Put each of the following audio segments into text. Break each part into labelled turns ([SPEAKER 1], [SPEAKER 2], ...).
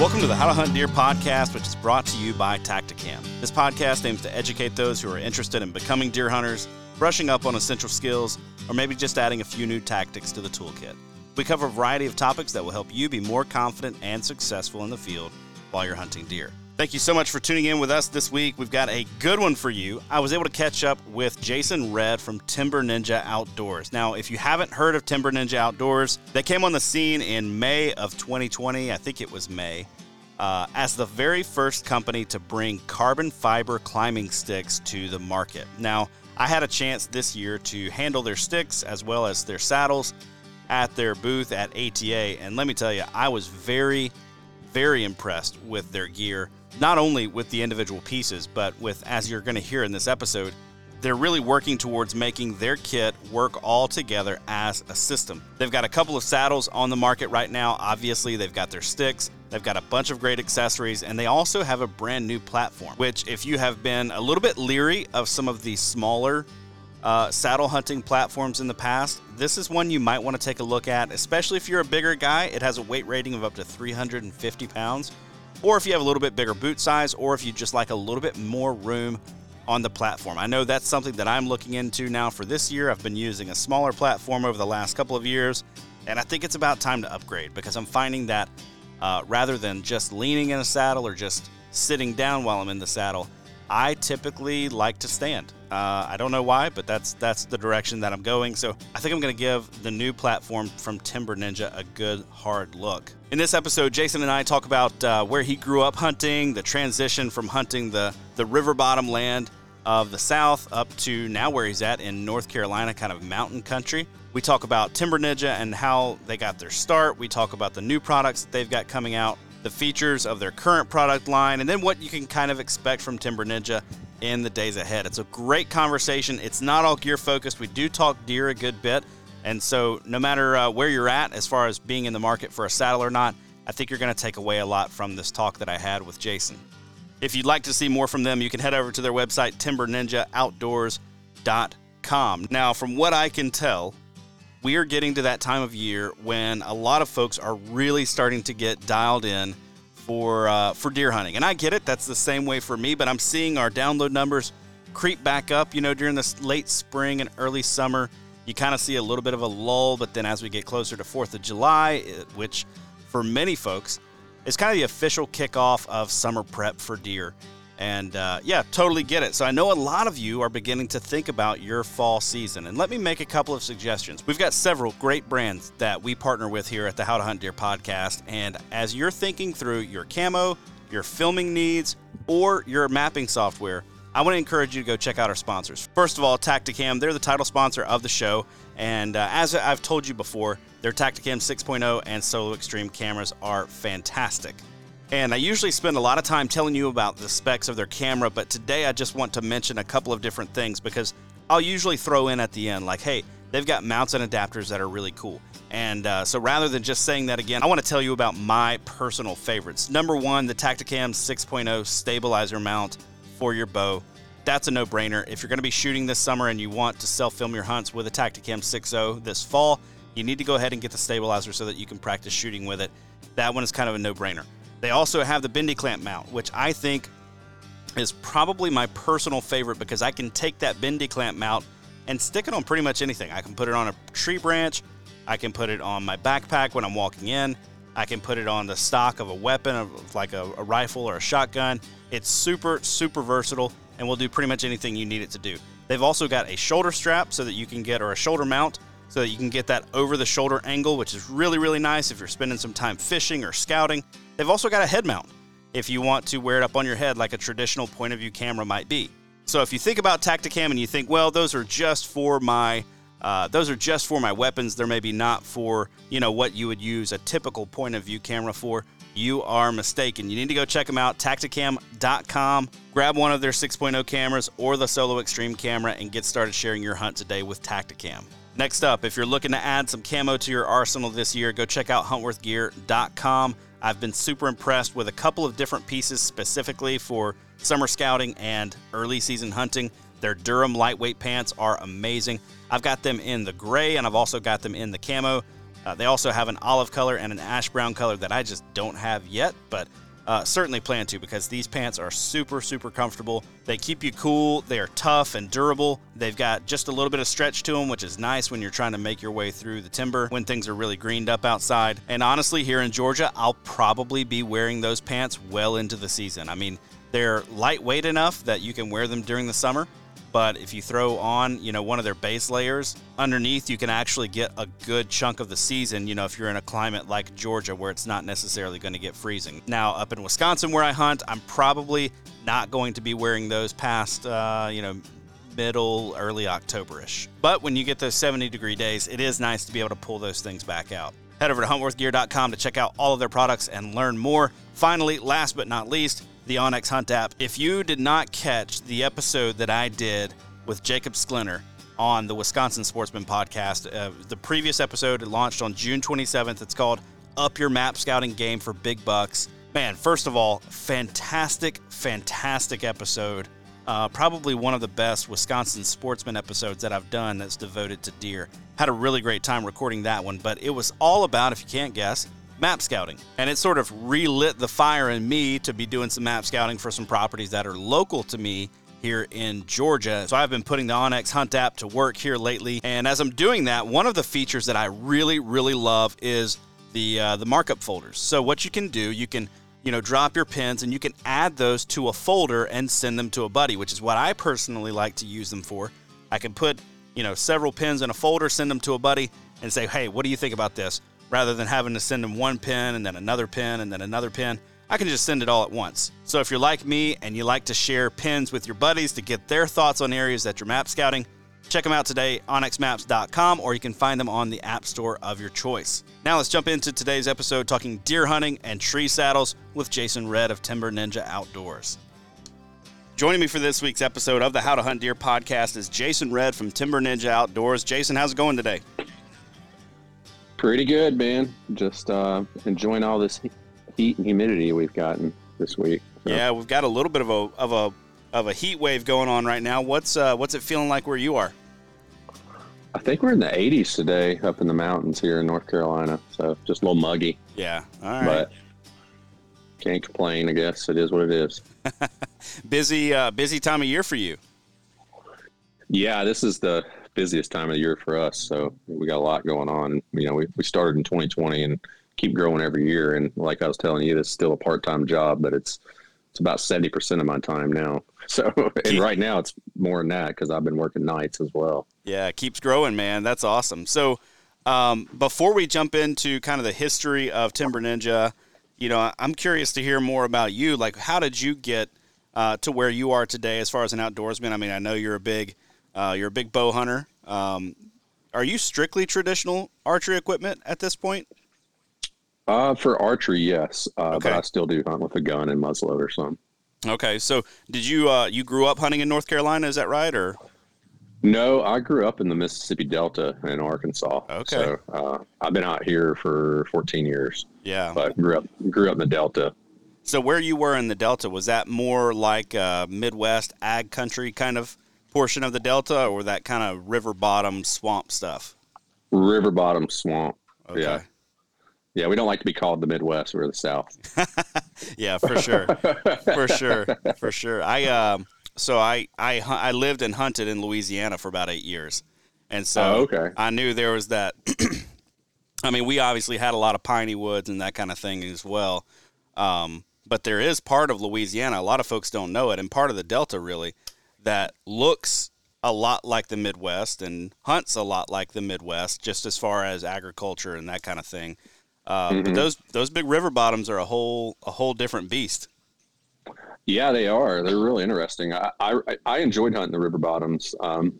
[SPEAKER 1] Welcome to the How to Hunt Deer podcast, which is brought to you by Tactacam. This podcast aims to educate those who are interested in becoming deer hunters, brushing up on essential skills, or maybe just adding a few new tactics to the toolkit. We cover a variety of topics that will help you be more confident and successful in the field while you're hunting deer. Thank you so much for tuning in with us this week. We've got a good one for you. I was able to catch up with Jason Redd from Timber Ninja Outdoors. Now, if you haven't heard of Timber Ninja Outdoors, they came on the scene in May of 2020. I think it was May. Uh, as the very first company to bring carbon fiber climbing sticks to the market. Now, I had a chance this year to handle their sticks as well as their saddles at their booth at ATA, and let me tell you, I was very, very impressed with their gear not only with the individual pieces, but with, as you're going to hear in this episode, they're really working towards making their kit work all together as a system. They've got a couple of saddles on the market right now. Obviously, they've got their sticks, they've got a bunch of great accessories, and they also have a brand new platform, which, if you have been a little bit leery of some of the smaller uh, saddle hunting platforms in the past, this is one you might want to take a look at, especially if you're a bigger guy. It has a weight rating of up to 350 pounds or if you have a little bit bigger boot size, or if you just like a little bit more room on the platform. I know that's something that I'm looking into now for this year. I've been using a smaller platform over the last couple of years, and I think it's about time to upgrade because I'm finding that uh, rather than just leaning in a saddle or just sitting down while I'm in the saddle, I typically like to stand. Uh, I don't know why, but that's that's the direction that I'm going. So I think I'm going to give the new platform from Timber Ninja a good hard look. In this episode, Jason and I talk about uh, where he grew up hunting, the transition from hunting the the river bottom land of the South up to now where he's at in North Carolina, kind of mountain country. We talk about Timber Ninja and how they got their start. We talk about the new products that they've got coming out the features of their current product line, and then what you can kind of expect from Timber Ninja in the days ahead. It's a great conversation. It's not all gear focused. We do talk deer a good bit. And so, no matter uh, where you're at as far as being in the market for a saddle or not, I think you're going to take away a lot from this talk that I had with Jason. If you'd like to see more from them, you can head over to their website, timberninjaoutdoors.com. Now, from what I can tell, we are getting to that time of year when a lot of folks are really starting to get dialed in for uh, for deer hunting, and I get it. That's the same way for me. But I'm seeing our download numbers creep back up. You know, during this late spring and early summer, you kind of see a little bit of a lull. But then as we get closer to Fourth of July, which for many folks is kind of the official kickoff of summer prep for deer. And uh, yeah, totally get it. So I know a lot of you are beginning to think about your fall season. And let me make a couple of suggestions. We've got several great brands that we partner with here at the How to Hunt Deer podcast. And as you're thinking through your camo, your filming needs, or your mapping software, I want to encourage you to go check out our sponsors. First of all, Tactacam, they're the title sponsor of the show. And uh, as I've told you before, their Tactacam 6.0 and Solo Extreme cameras are fantastic. And I usually spend a lot of time telling you about the specs of their camera, but today I just want to mention a couple of different things because I'll usually throw in at the end, like, hey, they've got mounts and adapters that are really cool. And uh, so rather than just saying that again, I want to tell you about my personal favorites. Number one, the Tactacam 6.0 stabilizer mount for your bow. That's a no brainer. If you're going to be shooting this summer and you want to self film your hunts with a Tactacam 6.0 this fall, you need to go ahead and get the stabilizer so that you can practice shooting with it. That one is kind of a no brainer. They also have the bendy clamp mount, which I think is probably my personal favorite because I can take that bendy clamp mount and stick it on pretty much anything. I can put it on a tree branch, I can put it on my backpack when I'm walking in, I can put it on the stock of a weapon, like a, a rifle or a shotgun. It's super, super versatile and will do pretty much anything you need it to do. They've also got a shoulder strap so that you can get, or a shoulder mount so that you can get that over the shoulder angle, which is really, really nice if you're spending some time fishing or scouting. They've also got a head mount if you want to wear it up on your head like a traditional point of view camera might be. So if you think about Tactacam and you think, well, those are just for my uh, those are just for my weapons. They're maybe not for you know what you would use a typical point of view camera for. You are mistaken. You need to go check them out. Tactacam.com. Grab one of their 6.0 cameras or the Solo Extreme camera and get started sharing your hunt today with Tactacam. Next up, if you're looking to add some camo to your arsenal this year, go check out huntworthgear.com. I've been super impressed with a couple of different pieces specifically for summer scouting and early season hunting. Their Durham lightweight pants are amazing. I've got them in the gray and I've also got them in the camo. Uh, they also have an olive color and an ash brown color that I just don't have yet, but uh, certainly plan to because these pants are super, super comfortable. They keep you cool, they are tough and durable. They've got just a little bit of stretch to them, which is nice when you're trying to make your way through the timber when things are really greened up outside. And honestly, here in Georgia, I'll probably be wearing those pants well into the season. I mean, they're lightweight enough that you can wear them during the summer, but if you throw on, you know, one of their base layers underneath, you can actually get a good chunk of the season, you know, if you're in a climate like Georgia where it's not necessarily going to get freezing. Now, up in Wisconsin where I hunt, I'm probably not going to be wearing those past, uh, you know, middle, early Octoberish. But when you get those 70 degree days, it is nice to be able to pull those things back out. Head over to huntworthgear.com to check out all of their products and learn more. Finally, last but not least, the onX Hunt app. If you did not catch the episode that I did with Jacob Sklinner on the Wisconsin Sportsman podcast, uh, the previous episode launched on June 27th. It's called Up Your Map Scouting Game for Big Bucks. Man, first of all, fantastic, fantastic episode. Uh, probably one of the best Wisconsin sportsman episodes that I've done that's devoted to deer. Had a really great time recording that one, but it was all about, if you can't guess, map scouting. And it sort of relit the fire in me to be doing some map scouting for some properties that are local to me here in Georgia. So I've been putting the onX Hunt app to work here lately. And as I'm doing that, one of the features that I really, really love is the uh, the markup folders. So what you can do, you can you know drop your pins and you can add those to a folder and send them to a buddy, which is what I personally like to use them for. I can put you know several pins in a folder, send them to a buddy, and say, hey, what do you think about this? Rather than having to send them one pin and then another pin and then another pin. I can just send it all at once. So if you're like me and you like to share pins with your buddies to get their thoughts on areas that you're map scouting, check them out today, onxmaps.com, or you can find them on the App Store of your choice. Now let's jump into today's episode talking deer hunting and tree saddles with Jason Redd of Timber Ninja Outdoors. Joining me for this week's episode of the How to Hunt Deer podcast is Jason Redd from Timber Ninja Outdoors. Jason, how's it going today?
[SPEAKER 2] Pretty good, man. Just uh, enjoying all this heat and humidity we've gotten this week.
[SPEAKER 1] So. Yeah, we've got a little bit of a of a of a heat wave going on right now. What's uh, what's it feeling like where you are?
[SPEAKER 2] I think we're in the 80s today up in the mountains here in North Carolina. So just a little muggy.
[SPEAKER 1] Yeah. All right.
[SPEAKER 2] But can't complain. I guess it is what it is.
[SPEAKER 1] busy, uh, busy time of year for you.
[SPEAKER 2] Yeah, this is the busiest time of the year for us. So we got a lot going on. You know, we, we started in 2020 and keep growing every year. And like I was telling you, it's still a part time job, but it's it's about 70% of my time now. So, and right now it's more than that because I've been working nights as well.
[SPEAKER 1] Yeah, it keeps growing, man. That's awesome. So, um, before we jump into kind of the history of Timber Ninja, you know, I'm curious to hear more about you. Like, how did you get uh, to where you are today as far as an outdoorsman? I mean, I know you're a big uh, you're a big bow hunter. Um, are you strictly traditional archery equipment at this point?
[SPEAKER 2] Uh, for archery, yes, uh, okay. but I still do hunt with a gun and muzzleloader some.
[SPEAKER 1] Okay, so did you uh, you grew up hunting in North Carolina? Is that right, or?
[SPEAKER 2] No, I grew up in the Mississippi Delta in Arkansas.
[SPEAKER 1] Okay,
[SPEAKER 2] so uh, I've been out here for 14 years.
[SPEAKER 1] Yeah,
[SPEAKER 2] but grew up grew up in the Delta.
[SPEAKER 1] So where you were in the Delta was that more like a Midwest ag country kind of portion of the delta or that kind of river bottom swamp stuff?
[SPEAKER 2] River bottom swamp.
[SPEAKER 1] Okay.
[SPEAKER 2] Yeah. Yeah, we don't like to be called the Midwest. We're the South.
[SPEAKER 1] yeah, for sure, for sure, for sure. I um, so I I I lived and hunted in Louisiana for about eight years, and so
[SPEAKER 2] oh, okay.
[SPEAKER 1] I knew there was that. I mean, we obviously had a lot of piney woods and that kind of thing as well. Um, but there is part of Louisiana. A lot of folks don't know it, and part of the Delta really that looks a lot like the Midwest and hunts a lot like the Midwest, just as far as agriculture and that kind of thing. Uh, mm-hmm. But those those big river bottoms are a whole a whole different beast.
[SPEAKER 2] Yeah, they are. They're really interesting. I I, I enjoyed hunting the river bottoms. Um,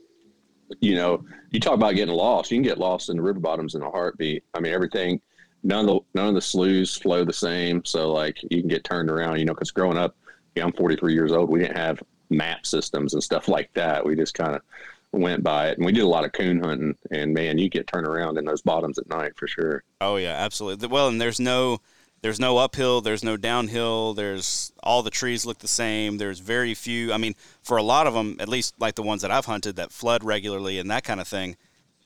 [SPEAKER 2] you know, you talk about getting lost. You can get lost in the river bottoms in a heartbeat. I mean, everything. None of the none of the sloughs flow the same, so like you can get turned around. You know, because growing up, yeah, I'm 43 years old. We didn't have map systems and stuff like that. We just kind of went by it, and we did a lot of coon hunting. And man, you get turned around in those bottoms at night for sure.
[SPEAKER 1] Oh yeah, absolutely. Well, and there's no there's no uphill, there's no downhill. There's all the trees look the same. There's very few. I mean, for a lot of them, at least like the ones that I've hunted that flood regularly and that kind of thing,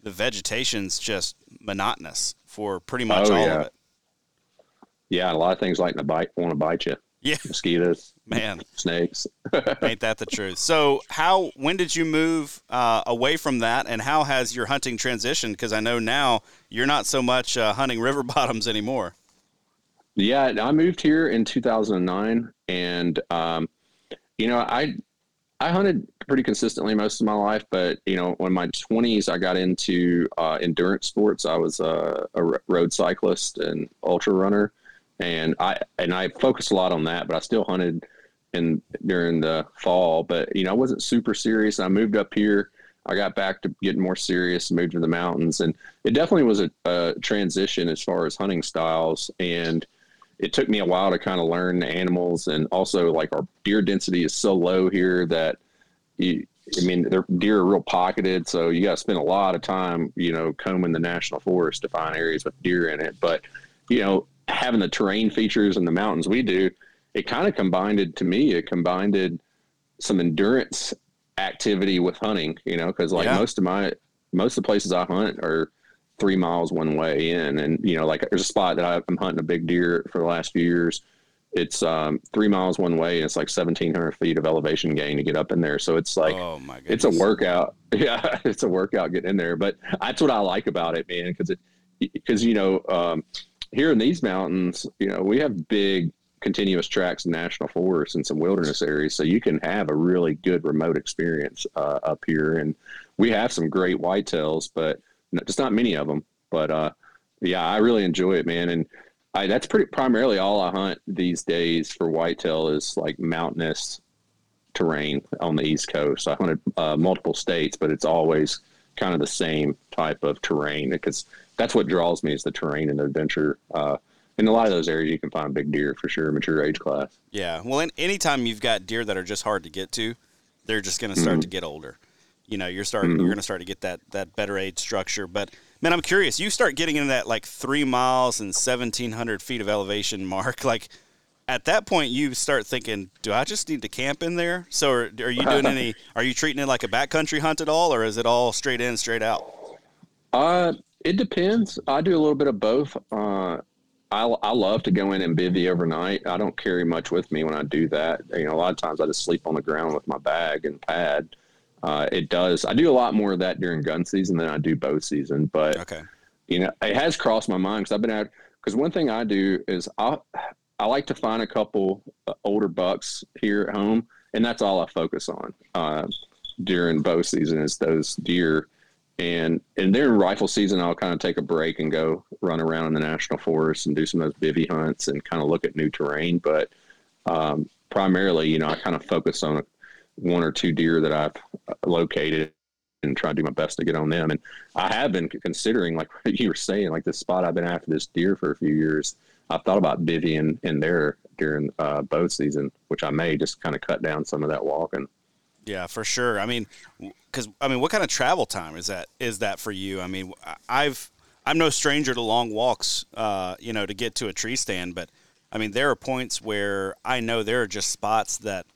[SPEAKER 1] the vegetation's just monotonous for pretty much oh, all
[SPEAKER 2] yeah.
[SPEAKER 1] of it.
[SPEAKER 2] Yeah, a lot of things like to bite want to bite you.
[SPEAKER 1] Yeah,
[SPEAKER 2] mosquitoes,
[SPEAKER 1] man,
[SPEAKER 2] snakes.
[SPEAKER 1] Ain't that the truth? So, how when did you move uh, away from that, and how has your hunting transitioned? Because I know now you're not so much uh, hunting river bottoms anymore.
[SPEAKER 2] Yeah, I moved here in 2009, and um, you know, I I hunted pretty consistently most of my life, but you know, when my 20s, I got into uh, endurance sports. I was a, a road cyclist and ultra runner, and I and I focused a lot on that. But I still hunted in during the fall. But you know, I wasn't super serious. I moved up here. I got back to getting more serious, moved to the mountains, and it definitely was a, a transition as far as hunting styles and it took me a while to kind of learn the animals and also like our deer density is so low here that you, I mean, their deer are real pocketed, so you got to spend a lot of time, you know, combing the national forest to find areas with deer in it. But, you know, having the terrain features in the mountains we do, it kind of combined it to me. It combined it some endurance activity with hunting, you know, because like yeah. most of my most of the places I hunt are three miles one way in. And, you know, like there's a spot that I'm hunting a big deer for the last few years. It's um, three miles one way and it's like 1700 feet of elevation gain to get up in there. So it's like, oh my it's a workout. Yeah. It's a workout getting in there, but that's what I like about it, man. Cause it, cause you know, um, here in these mountains, you know, we have big continuous tracks and national forests and some wilderness areas. So you can have a really good remote experience uh, up here. And we have some great whitetails, but just not many of them. But uh, yeah, I really enjoy it, man. And I, that's pretty primarily all I hunt these days for whitetail is like mountainous terrain on the East Coast. I hunted uh, multiple states, but it's always kind of the same type of terrain because that's what draws me is the terrain and the adventure. Uh, in a lot of those areas, you can find big deer for sure, mature age class.
[SPEAKER 1] Yeah. Well, in, anytime you've got deer that are just hard to get to, they're just going to start mm-hmm. to get older you know you're starting mm-hmm. you're going to start to get that that better age structure but man i'm curious you start getting into that like three miles and 1700 feet of elevation mark like at that point you start thinking do i just need to camp in there so are, are you doing any are you treating it like a backcountry hunt at all or is it all straight in straight out
[SPEAKER 2] uh it depends i do a little bit of both uh I, I love to go in and bivy overnight. I don't carry much with me when I do that. You know, a lot of times I just sleep on the ground with my bag and pad uh, it does. I do a lot more of that during gun season than I do bow season, but
[SPEAKER 1] okay.
[SPEAKER 2] you know, it has crossed my mind because I've been out. Because one thing I do is I I like to find a couple uh, older bucks here at home, and that's all I focus on uh, during bow season is those deer. And and during rifle season, I'll kind of take a break and go run around in the national forest and do some of those bivy hunts and kind of look at new terrain. But um, primarily, you know, I kind of focus on one or two deer that I've uh, located and try to do my best to get on them. And I have been considering, like you were saying, like this spot I've been after this deer for a few years. I've thought about bivvying in there during uh, bow season, which I may just kind of cut down some of that walking.
[SPEAKER 1] Yeah, for sure. I mean, because I mean, what kind of travel time is that? Is that for you? I mean, I've I'm no stranger to long walks, uh, you know, to get to a tree stand, but I mean, there are points where I know there are just spots that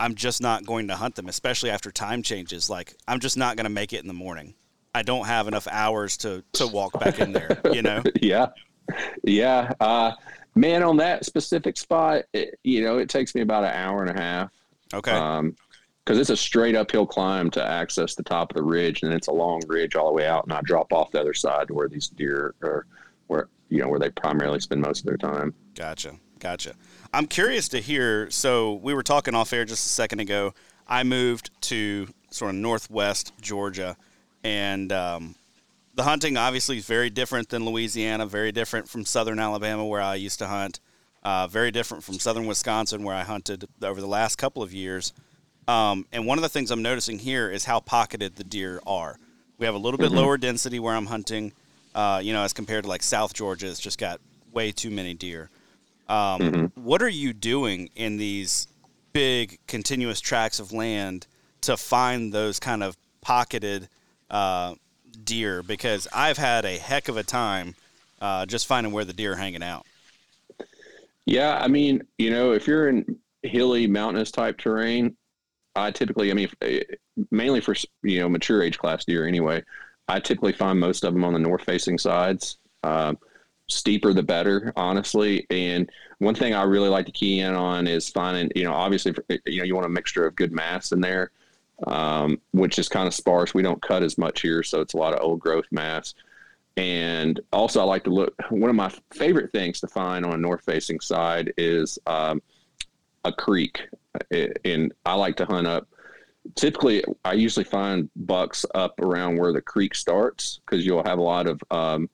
[SPEAKER 1] I'm just not going to hunt them, especially after time changes. Like I'm just not going to make it in the morning. I don't have enough hours to to walk back in there. You know?
[SPEAKER 2] yeah, yeah. Uh, man, on that specific spot, it, you know, it takes me about an hour and a half.
[SPEAKER 1] Okay.
[SPEAKER 2] Um, because it's a straight uphill climb to access the top of the ridge, and it's a long ridge all the way out, and I drop off the other side to where these deer are, where you know where they primarily spend most of their time.
[SPEAKER 1] Gotcha, gotcha. I'm curious to hear. So we were talking off air just a second ago I moved to sort of northwest Georgia, and um, the hunting obviously is very different than Louisiana, very different from southern Alabama where I used to hunt, uh, very different from southern Wisconsin where I hunted over the last couple of years. Um, and one of the things I'm noticing here is how pocketed the deer are. We have a little bit mm-hmm. lower density where I'm hunting, uh, you know, as compared to like South Georgia. It's just got way too many deer. Um, mm-hmm. What are you doing in these big continuous tracts of land to find those kind of pocketed uh, deer? Because I've had a heck of a time uh, just finding where the deer are hanging out.
[SPEAKER 2] Yeah, I mean, you know, if you're in hilly, mountainous type terrain, I typically, I mean, eh, mainly for you know mature age class deer anyway. I typically find most of them on the north facing sides. Uh, steeper the better, honestly. And one thing I really like to key in on is finding, you know, obviously, eh, you know, you want a mixture of good mass in there, um, which is kind of sparse. We don't cut as much here, so it's a lot of old growth mass. And also, I like to look. One of my favorite things to find on a north facing side is um, a creek and I like to hunt up. Typically, I usually find bucks up around where the creek starts because you'll have a lot of um,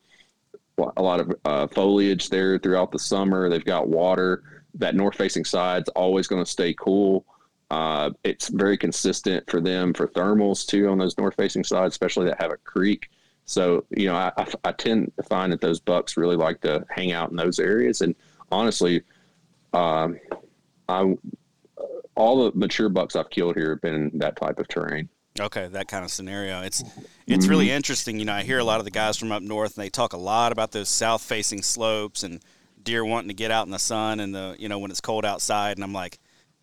[SPEAKER 2] a lot of uh, foliage there throughout the summer. They've got water. That north facing side's always going to stay cool. Uh, it's very consistent for them for thermals too on those north facing sides, especially that have a creek. So, you know, I, I, I, tend to find that those bucks really like to hang out in those areas. And honestly, um, I all the mature bucks I've killed here have been in that type of terrain.
[SPEAKER 1] Okay, that kind of scenario. It's it's really mm-hmm. interesting. You know, I hear a lot of the guys from up north, and they talk a lot about those south-facing slopes and deer wanting to get out in the sun and the you know when it's cold outside. And I'm like,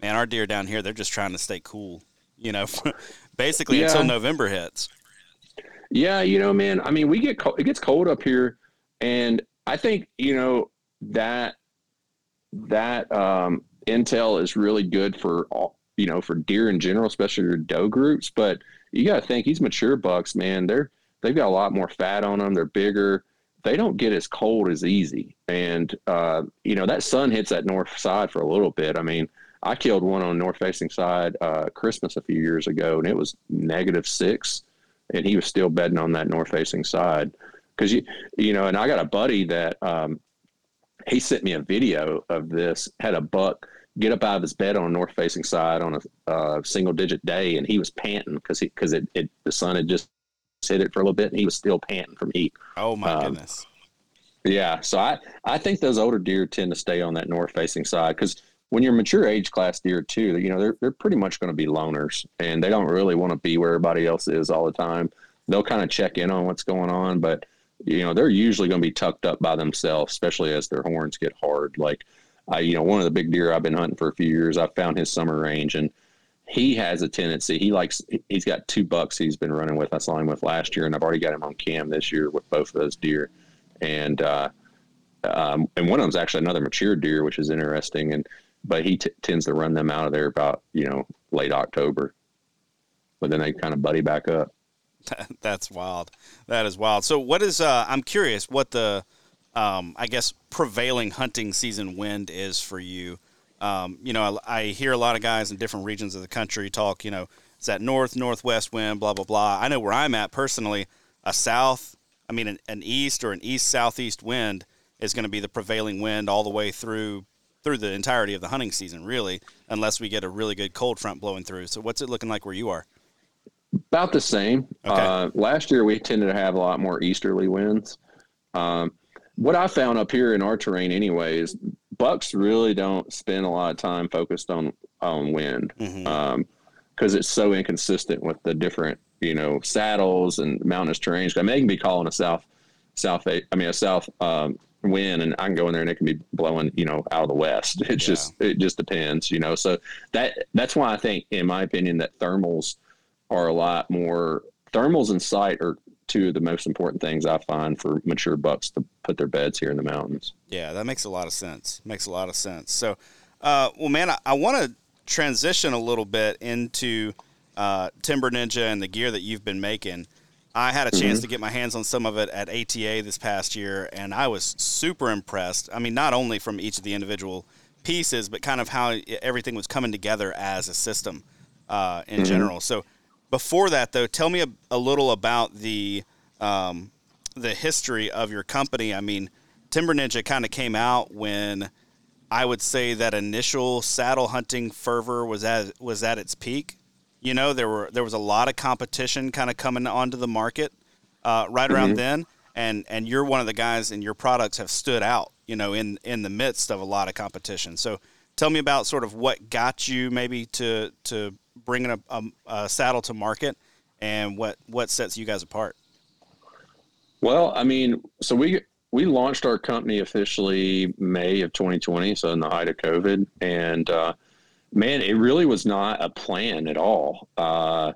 [SPEAKER 1] man, our deer down here, they're just trying to stay cool. You know, basically yeah. until November hits.
[SPEAKER 2] Yeah, you know, man. I mean, we get co- it gets cold up here, and I think you know that that um, intel is really good for all, you know, for deer in general, especially your doe groups. But you got to think these mature bucks, man, they're, they've got a lot more fat on them. They're bigger. They don't get as cold as easy. And, uh, you know, that sun hits that north side for a little bit. I mean, I killed one on north facing side, uh, Christmas a few years ago and it was negative six and he was still bedding on that north facing side. Cause you, you know, and I got a buddy that, um, he sent me a video of this, had a buck get up out of his bed on a north facing side on a uh, single digit day, and he was panting because he because it, it, the sun had just hit it for a little bit, and he was still panting from heat.
[SPEAKER 1] Oh my um, goodness!
[SPEAKER 2] Yeah, so I I think those older deer tend to stay on that north facing side because when you're mature age class deer too, you know they're they're pretty much going to be loners, and they don't really want to be where everybody else is all the time. They'll kind of check in on what's going on, but you know they're usually going to be tucked up by themselves, especially as their horns get hard. Like I, you know, one of the big deer I've been hunting for a few years, I found his summer range and he has a tendency. He likes, he's got two bucks he's been running with. I saw him with last year and I've already got him on cam this year with both of those deer. And, uh, um, and one of them's actually another mature deer, which is interesting. And, but he t- tends to run them out of there about, you know, late October, but then they kind of buddy back up.
[SPEAKER 1] That's wild. That is wild. So what is, uh, I'm curious what the, um, I guess, prevailing hunting season wind is for you. Um, you know, I, I, hear a lot of guys in different regions of the country talk, you know, it's that north, northwest wind, blah, blah, blah. I know where I'm at personally, a south, I mean, an, an east or an east southeast wind is going to be the prevailing wind all the way through through the entirety of the hunting season, really, unless we get a really good cold front blowing through. So, what's it looking like where you are?
[SPEAKER 2] About the same. Okay. Uh, last year, we tended to have a lot more easterly winds. Um, what I found up here in our terrain, anyway, is bucks really don't spend a lot of time focused on on wind because mm-hmm. um, it's so inconsistent with the different you know saddles and mountainous terrains. I mean, they can be calling a south south I mean a south um, wind, and I can go in there and it can be blowing you know out of the west. It yeah. just it just depends, you know. So that that's why I think, in my opinion, that thermals are a lot more thermals and sight are two of the most important things I find for mature bucks to put their beds here in the mountains.
[SPEAKER 1] Yeah, that makes a lot of sense. Makes a lot of sense. So, uh, well, man, I, I want to transition a little bit into uh, Timber Ninja and the gear that you've been making. I had a chance mm-hmm. to get my hands on some of it at ATA this past year, and I was super impressed. I mean, not only from each of the individual pieces, but kind of how everything was coming together as a system. uh, in mm-hmm. general. So before that, though, tell me a, a little about the um, the history of your company. I mean, Timber Ninja kind of came out when I would say that initial saddle hunting fervor was at was at its peak. You know, there were there was a lot of competition kind of coming onto the market uh, right mm-hmm. around then, and and you're one of the guys, and your products have stood out. You know, in in the midst of a lot of competition. So, tell me about sort of what got you maybe to to bringing a, a, a saddle to market, and what what sets you guys apart.
[SPEAKER 2] Well, I mean, so we we launched our company officially May of 2020, so in the height of COVID, and uh, man, it really was not a plan at all. Uh,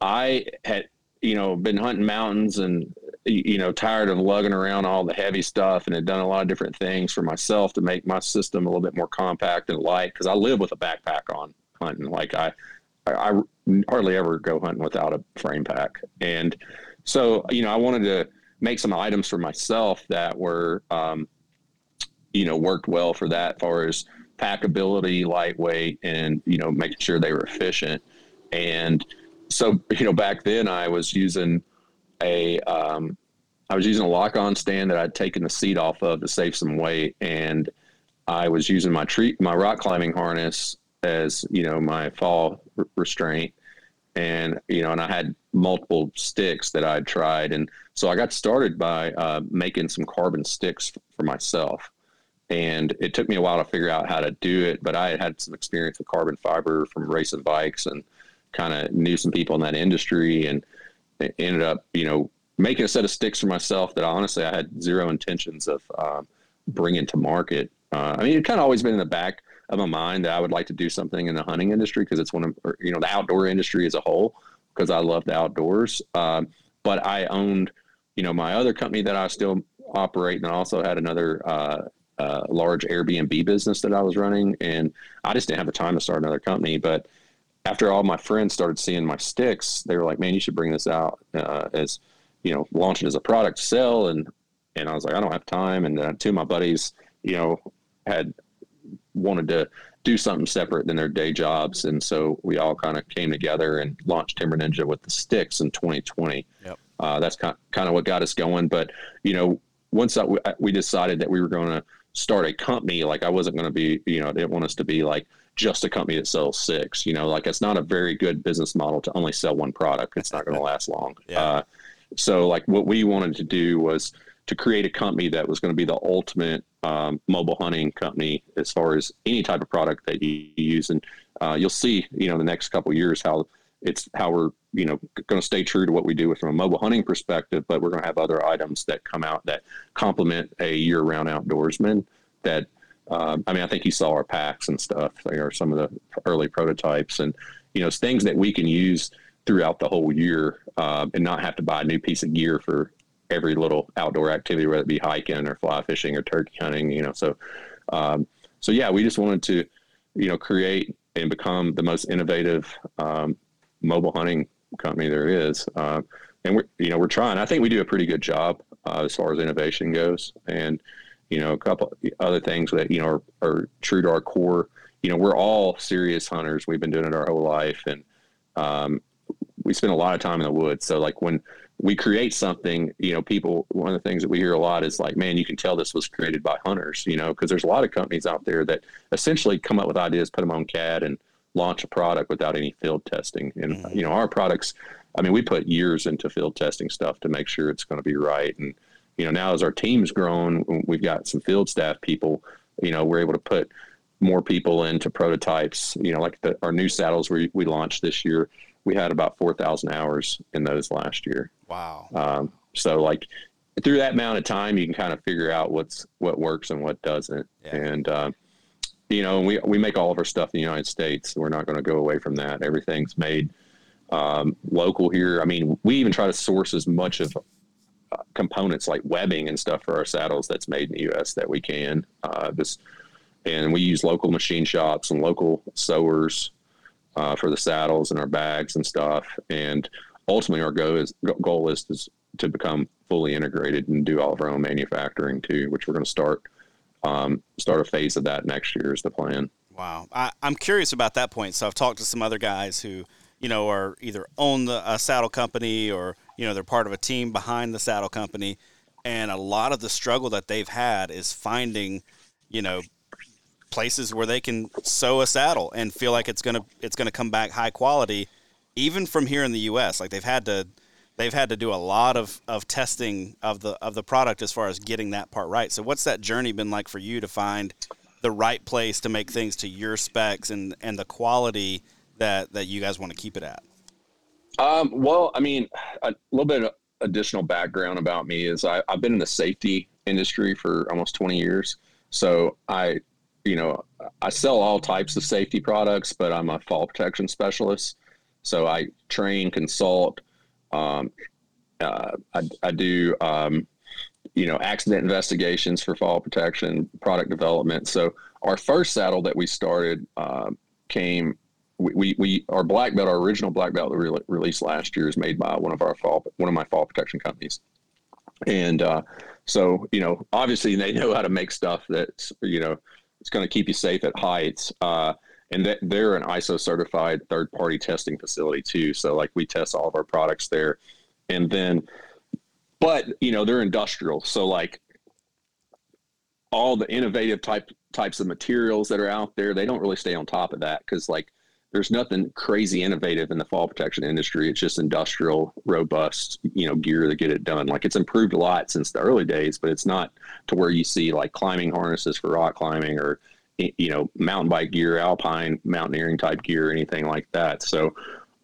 [SPEAKER 2] I had, you know, been hunting mountains and you know tired of lugging around all the heavy stuff, and had done a lot of different things for myself to make my system a little bit more compact and light because I live with a backpack on hunting. Like I, I hardly ever go hunting without a frame pack, and so you know I wanted to make some items for myself that were, um, you know, worked well for that, as far as packability, lightweight, and you know, making sure they were efficient. And so, you know, back then I was using a, um, I was using a lock-on stand that I'd taken the seat off of to save some weight, and I was using my tree, my rock climbing harness as you know my fall restraint, and you know, and I had multiple sticks that I'd tried, and so I got started by uh, making some carbon sticks for myself. And it took me a while to figure out how to do it, but I had had some experience with carbon fiber from racing bikes and kind of knew some people in that industry, and ended up, you know, making a set of sticks for myself that honestly I had zero intentions of um, bringing to market. Uh, I mean, it kind of always been in the back of my mind that I would like to do something in the hunting industry because it's one of or, you know the outdoor industry as a whole because I love the outdoors. Um, but I owned you know my other company that I still operate and I also had another uh, uh, large Airbnb business that I was running and I just didn't have the time to start another company. But after all my friends started seeing my sticks, they were like, "Man, you should bring this out uh, as you know, launch it as a product to sell." And and I was like, "I don't have time." And two of my buddies, you know, had wanted to do something separate than their day jobs. And so we all kind of came together and launched Timber Ninja with the sticks in 2020. Yep. Uh, that's kind kind of what got us going. But, you know, once I, we decided that we were going to start a company, like I wasn't going to be, you know, I didn't want us to be like just a company that sells six, you know, like it's not a very good business model to only sell one product. It's not going to last long. Yeah. Uh, so like what we wanted to do was, to create a company that was going to be the ultimate um, mobile hunting company as far as any type of product that you use. And uh, you'll see, you know, the next couple years how it's how we're, you know, going to stay true to what we do from a mobile hunting perspective, but we're going to have other items that come out that complement a year-round outdoorsman. That um, I mean, I think you saw our packs and stuff. They are some of the early prototypes, and you know, things that we can use throughout the whole year uh, and not have to buy a new piece of gear for every little outdoor activity, whether it be hiking or fly fishing or turkey hunting, you know, so, um, so yeah, we just wanted to, you know, create and become the most innovative, um, mobile hunting company there is. Uh, and we're, you know, we're trying, I think we do a pretty good job, uh, as far as innovation goes. And, you know, a couple other things that, you know, are, are true to our core, you know, we're all serious hunters. We've been doing it our whole life. And, um, we spend a lot of time in the woods. So like when we create something, you know, people, one of the things that we hear a lot is like, man, you can tell this was created by hunters, you know, because there's a lot of companies out there that essentially come up with ideas, put them on CAD and launch a product without any field testing. And, mm-hmm. you know, our products, I mean, we put years into field testing stuff to make sure it's going to be right. And, you know, now as our team's grown, we've got some field staff people, you know, we're able to put more people into prototypes, you know, like the, our new saddles we, we launched this year we had about 4,000 hours in those last year.
[SPEAKER 1] Wow.
[SPEAKER 2] Um, so like through that amount of time, you can kind of figure out what's, what works and what doesn't. Yeah. And, uh, you know, we, we make all of our stuff in the United States. We're not going to go away from that. Everything's made um, local here. I mean, we even try to source as much of uh, components like webbing and stuff for our saddles that's made in the U.S. that we can. Uh, this, and we use local machine shops and local sewers uh, for the saddles and our bags and stuff. And ultimately, our is goal is to, to become fully integrated and do all of our own manufacturing too, which we're going to start um, start a phase of that next year is the plan.
[SPEAKER 1] Wow. I, I'm curious about that point. So I've talked to some other guys who, you know, are either own the, saddle company or, you know, they're part of a team behind the saddle company. And a lot of the struggle that they've had is finding, you know, places where they can sew a saddle and feel like it's gonna it's gonna come back high quality, even from here in the U.S. Like they've had to they've had to do a lot of, of testing of the of the product as far as getting that part right. So what's that journey been like for you to find the right place to make things to your specs and and the quality that that you guys want to keep it at?
[SPEAKER 2] Um, well, I mean, a little bit of additional background about me is I, I've been in the safety industry for almost 20 years. So I, you know, I sell all types of safety products, but I'm a fall protection specialist. So I train, consult. Um, uh, I, I, do, um, you know, accident investigations for fall protection, product development. So our first saddle that we started uh, came we, we, our black belt, our original black belt that we re- released last year is made by one of our fall, one of my fall protection companies. And uh, so, you know, obviously they know how to make stuff that's, you know, it's going to keep you safe at heights. Uh, and that they're an ISO certified third party testing facility too. So like we test all of our products there. And then, but you know, they're industrial. So like all the innovative type types of materials that are out there, they don't really stay on top of that because like there's nothing crazy innovative in the fall protection industry. It's just industrial, robust, you know, gear to get it done. Like it's improved a lot since the early days, but it's not to where you see like climbing harnesses for rock climbing or you know mountain bike gear, alpine mountaineering type gear, anything like that. So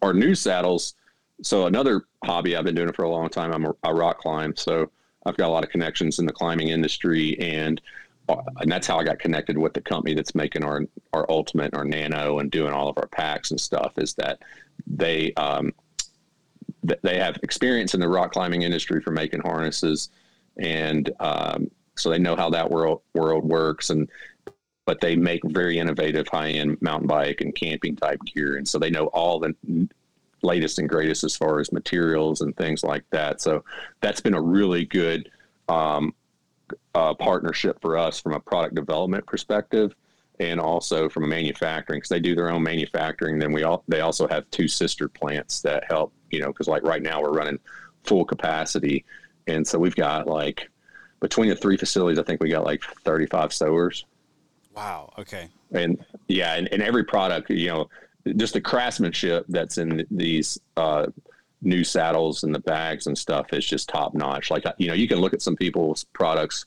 [SPEAKER 2] our new saddles. So another hobby I've been doing it for a long time. I'm a, rock climb, so I've got a lot of connections in the climbing industry and and that's how I got connected with the company that's making our our Ultimate, our Nano, and doing all of our packs and stuff. Is that they um, they have experience in the rock climbing industry for making harnesses, and um, so they know how that world world works. And but they make very innovative high end mountain bike and camping type gear, and so they know all the latest and greatest as far as materials and things like that. So that's been a really good um, uh, partnership for us from a product development perspective and also from manufacturing because they do their own manufacturing. Then we all they also have two sister plants that help you know because like right now we're running full capacity. And so we've got like between the three facilities i think we got like 35 sewers
[SPEAKER 1] wow okay
[SPEAKER 2] and yeah and, and every product you know just the craftsmanship that's in these uh, new saddles and the bags and stuff is just top notch. Like you know, you can look at some people's products,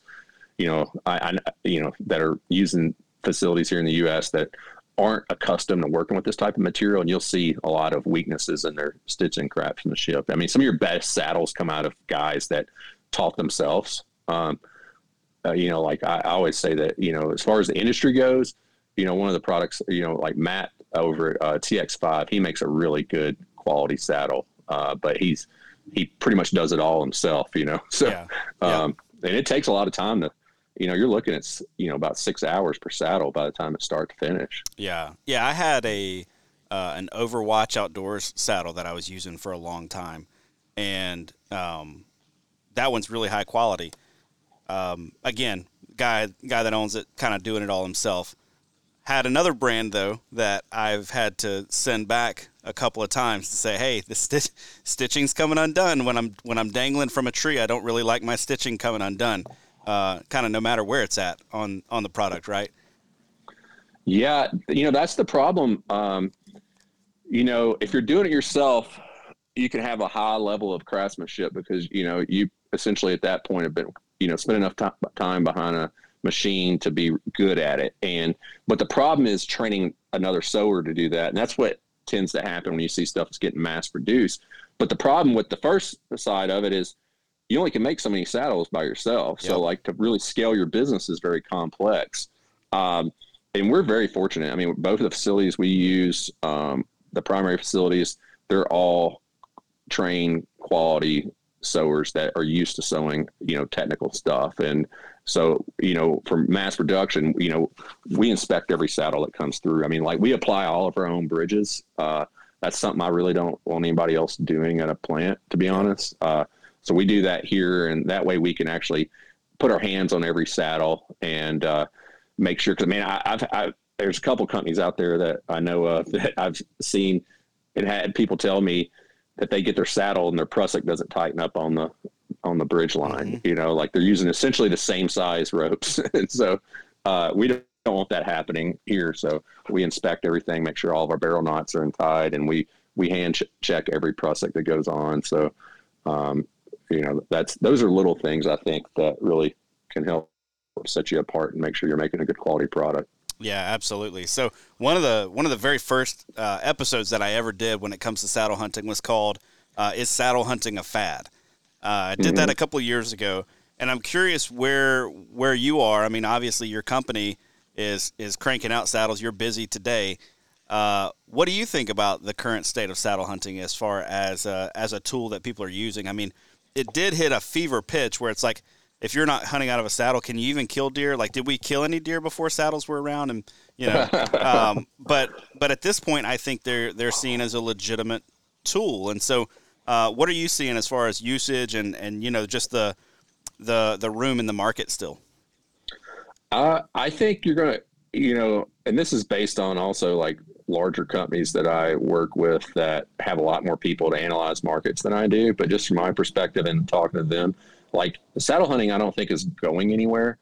[SPEAKER 2] you know, I, I you know that are using facilities here in the U.S. that aren't accustomed to working with this type of material, and you'll see a lot of weaknesses in their stitching craftsmanship. I mean, some of your best saddles come out of guys that taught themselves. Um, uh, you know, like I, I always say that you know, as far as the industry goes, you know, one of the products, you know, like Matt over at uh, TX5, he makes a really good quality saddle uh, but he's he pretty much does it all himself, you know. So, yeah. Um, and it takes a lot of time to, you know, you're looking at you know about six hours per saddle by the time it start to finish.
[SPEAKER 1] Yeah, yeah. I had a uh, an Overwatch Outdoors saddle that I was using for a long time, and um, that one's really high quality. Um, again, guy guy that owns it, kind of doing it all himself. Had another brand though that I've had to send back a couple of times to say, "Hey, the stitch, stitching's coming undone when I'm when I'm dangling from a tree. I don't really like my stitching coming undone." Uh, kind of no matter where it's at on on the product, right?
[SPEAKER 2] Yeah, you know that's the problem. Um, you know, if you're doing it yourself, you can have a high level of craftsmanship because you know you essentially at that point have been you know spend enough t- time behind a machine to be good at it. And but the problem is training another sewer to do that, and that's what tends to happen when you see stuff that's getting mass produced. But the problem with the first side of it is you only can make so many saddles by yourself. Yep. So like to really scale your business is very complex. Um, and we're very fortunate. I mean, both of the facilities we use, um, the primary facilities, they're all trained quality sewers that are used to sewing, you know, technical stuff. And so, you know, for mass production, you know, we inspect every saddle that comes through. I mean, like we apply all of our own bridges. Uh, that's something I really don't want anybody else doing at a plant, to be honest. Uh, so we do that here, and that way we can actually put our hands on every saddle and uh, make sure. Because I mean, I, have I, there's a couple companies out there that I know of that I've seen and had people tell me that they get their saddle and their prusik doesn't tighten up on the on the bridge line. Mm-hmm. You know, like they're using essentially the same size ropes, and so uh, we don't, don't want that happening here. So we inspect everything, make sure all of our barrel knots are untied, and we we hand ch- check every prusik that goes on. So um, you know, that's those are little things I think that really can help set you apart and make sure you're making a good quality product.
[SPEAKER 1] Yeah, absolutely. So one of the one of the very first uh, episodes that I ever did when it comes to saddle hunting was called uh, "Is Saddle Hunting a Fad?" Uh, I did mm-hmm. that a couple years ago, and I'm curious where where you are. I mean, obviously your company is is cranking out saddles. You're busy today. Uh, what do you think about the current state of saddle hunting as far as uh, as a tool that people are using? I mean, it did hit a fever pitch where it's like if you're not hunting out of a saddle, can you even kill deer? Like, did we kill any deer before saddles were around? And you know, um, but but at this point, I think they're they're seen as a legitimate tool. And so, uh, what are you seeing as far as usage and and you know just the the the room in the market still?
[SPEAKER 2] Uh, I think you're gonna, you know, and this is based on also like larger companies that I work with that have a lot more people to analyze markets than I do. But just from my perspective and talking to them, like saddle hunting, I don't think is going anywhere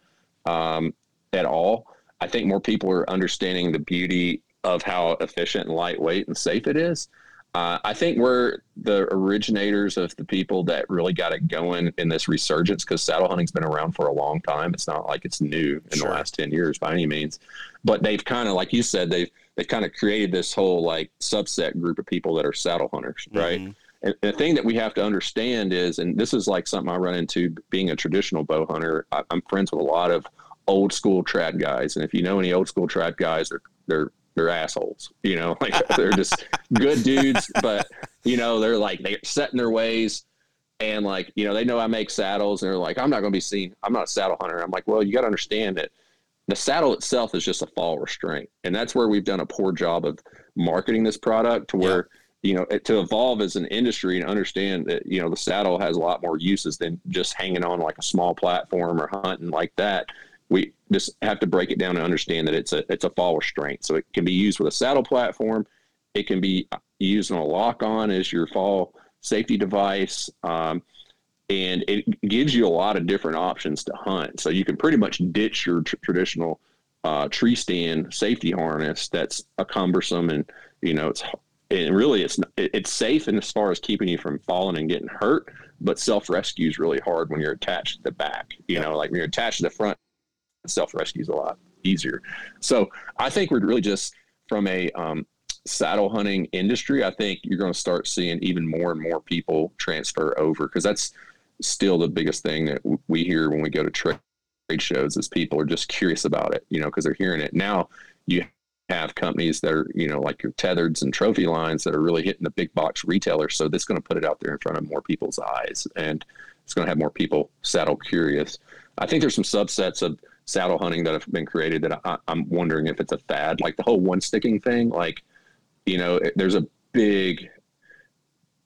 [SPEAKER 2] um, at all. I think more people are understanding the beauty of how efficient and lightweight and safe it is. Uh, I think we're the originators of the people that really got it going in this resurgence because saddle hunting's been around for a long time. It's not like it's new in sure. the last 10 years by any means, but they've kind of, like you said, they've, they've kind of created this whole like subset group of people that are saddle hunters, right? Mm-hmm. And the thing that we have to understand is, and this is like something I run into being a traditional bow hunter. I, am friends with a lot of old school trad guys, and if you know any old school trad guys, they're they're they're assholes. You know, like they're just good dudes, but you know they're like they're set in their ways, and like you know they know I make saddles, and they're like I'm not going to be seen. I'm not a saddle hunter. I'm like, well, you got to understand that the saddle itself is just a fall restraint, and that's where we've done a poor job of marketing this product to where. Yeah you know, to evolve as an industry and understand that, you know, the saddle has a lot more uses than just hanging on like a small platform or hunting like that. We just have to break it down and understand that it's a it's a fall restraint. So it can be used with a saddle platform. It can be used on a lock on as your fall safety device. Um, and it gives you a lot of different options to hunt. So you can pretty much ditch your tr- traditional uh, tree stand safety harness that's a cumbersome and you know it's and really it's it's safe in as far as keeping you from falling and getting hurt but self-rescue is really hard when you're attached to the back you know like when you're attached to the front self-rescue is a lot easier. So i think we're really just from a um, saddle hunting industry i think you're going to start seeing even more and more people transfer over because that's still the biggest thing that we hear when we go to trade shows is people are just curious about it you know because they're hearing it. Now you have companies that are, you know, like your Tethrds and trophy lines that are really hitting the big box retailers. So that's going to put it out there in front of more people's eyes and it's going to have more people saddle curious. I think there's some subsets of saddle hunting that have been created that I, am wondering if it's a fad, like the whole one sticking thing. Like, you know, there's a big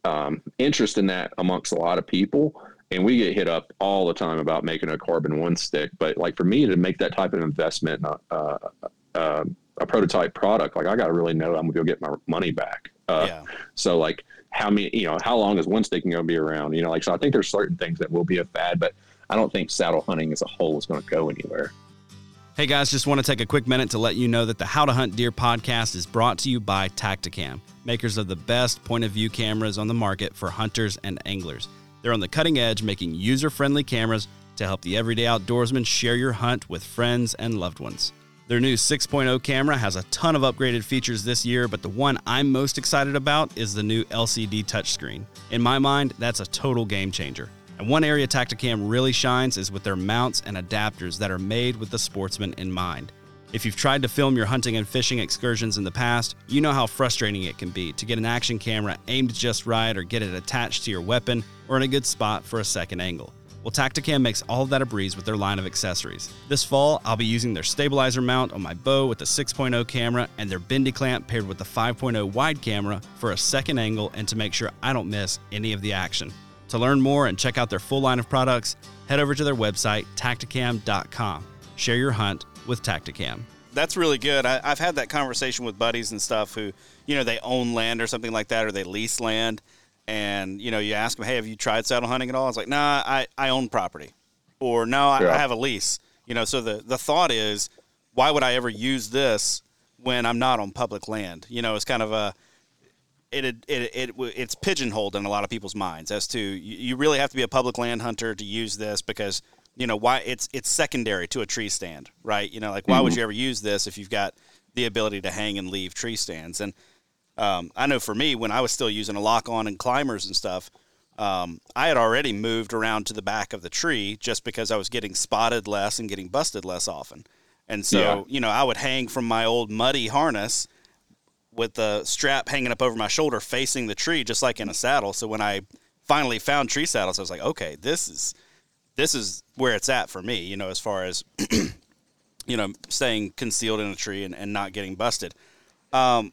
[SPEAKER 2] um, interest in that amongst a lot of people. And we get hit up all the time about making a carbon one stick. But like for me to make that type of investment, uh, uh, a prototype product, like I got to really know I'm gonna go get my money back. Uh, yeah. So like how many, you know, how long is one sticking going to be around? You know, like so I think there's certain things that will be a fad, but I don't think saddle hunting as a whole is going to go anywhere.
[SPEAKER 1] Hey guys, just want to take a quick minute to let you know that the How to Hunt Deer podcast is brought to you by Tactacam, makers of the best point of view cameras on the market for hunters and anglers. They're on the cutting edge, making user friendly cameras to help the everyday outdoorsman share your hunt with friends and loved ones. Their new 6.0 camera has a ton of upgraded features this year, but the one I'm most excited about is the new LCD touchscreen. In my mind, that's a total game changer. And one area Tactacam really shines is with their mounts and adapters that are made with the sportsman in mind. If you've tried to film your hunting and fishing excursions in the past, you know how frustrating it can be to get an action camera aimed just right or get it attached to your weapon or in a good spot for a second angle. Well, Tactacam makes all of that a breeze with their line of accessories. This fall, I'll be using their stabilizer mount on my bow with the 6.0 camera and their bendy clamp paired with the 5.0 wide camera for a second angle and to make sure I don't miss any of the action. To learn more and check out their full line of products, head over to their website, tactacam.com. Share your hunt with Tactacam. that's really good. I, I've had that conversation with buddies and stuff who, you know, they own land or something like that, or they lease land, and you know, you ask them, "Hey, have you tried saddle hunting at all?" It's like, "Nah, I, I own property," or "No, I,
[SPEAKER 2] Yeah.
[SPEAKER 1] I have a lease." You know, so the the thought is, why would I ever use this when I'm not on public land? You know, it's kind of a it it, it, it it's pigeonholed in a lot of people's minds as to you, you really have to be a public land hunter to use this because you know why it's it's secondary to a tree stand, right? You know, like why would mm-hmm. you ever use this if you've got the ability to hang and leave tree stands? And um, I know for me, when I was still using a lock on and climbers and stuff, um, I had already moved around to the back of the tree just because I was getting spotted less and getting busted less often. And so,
[SPEAKER 2] Yeah.
[SPEAKER 1] you know, I would hang from my old muddy harness with the strap hanging up over my shoulder facing the tree just like in a saddle. So when I finally found tree saddles, I was like, okay, this is this is where it's at for me, you know, as far as you know, staying concealed in a tree and, and not getting busted. Um,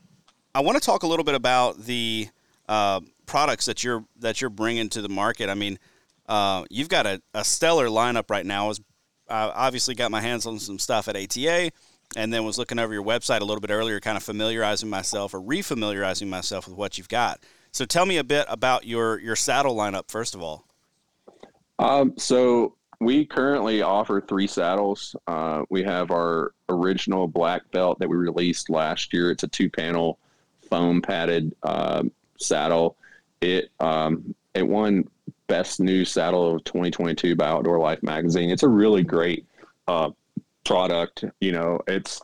[SPEAKER 1] I want to talk a little bit about the uh, products that you're that you're bringing to the market. I mean, uh, you've got a, a stellar lineup right now. I was uh, obviously got my hands on some stuff at ATA, and then was looking over your website a little bit earlier, kind of familiarizing myself or refamiliarizing myself with what you've got. So tell me a bit about your your saddle lineup first of all.
[SPEAKER 2] Um, so we currently offer three saddles. Uh, we have our original black belt that we released last year. It's a two panel foam padded um, saddle. It um, it won best new saddle of 2022 by Outdoor Life magazine. It's a really great uh, product. You know, it's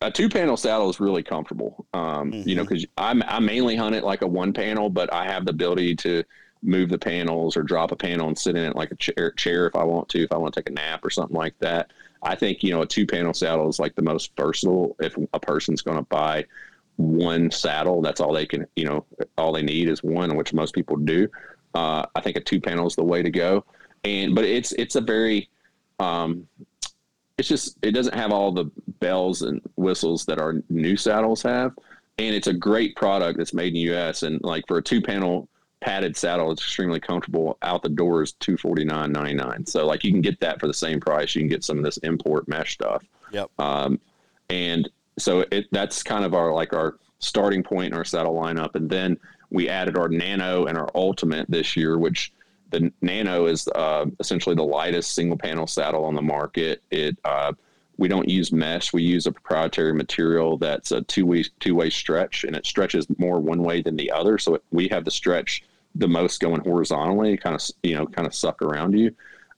[SPEAKER 2] a two panel saddle is really comfortable. Um, You know, because I'm I mainly hunt it like a one panel, but I have the ability to move the panels or drop a panel and sit in it like a chair, chair if I want to, if I want to take a nap or something like that. I think you know a two panel saddle is like the most versatile. If a person's going to buy one saddle, that's all they can. You know, all they need is one, which most people do. Uh, I think a two panel is the way to go. And but it's it's a very um, it's just it doesn't have all the bells and whistles that our new saddles have and it's a great product that's made in the us and like for a two panel padded saddle it's extremely comfortable out the door is 249.99 so like you can get that for the same price you can get some of this import mesh stuff
[SPEAKER 1] Yep.
[SPEAKER 2] um, and so it that's kind of our like our starting point in our saddle lineup. And then we added our nano and our ultimate this year which the nano is uh, essentially the lightest single panel saddle on the market. It uh, we don't use mesh. We use a proprietary material that's a two-way two-way stretch and it stretches more one way than the other. So it, we have the stretch the most going horizontally kind of you know kind of suck around you.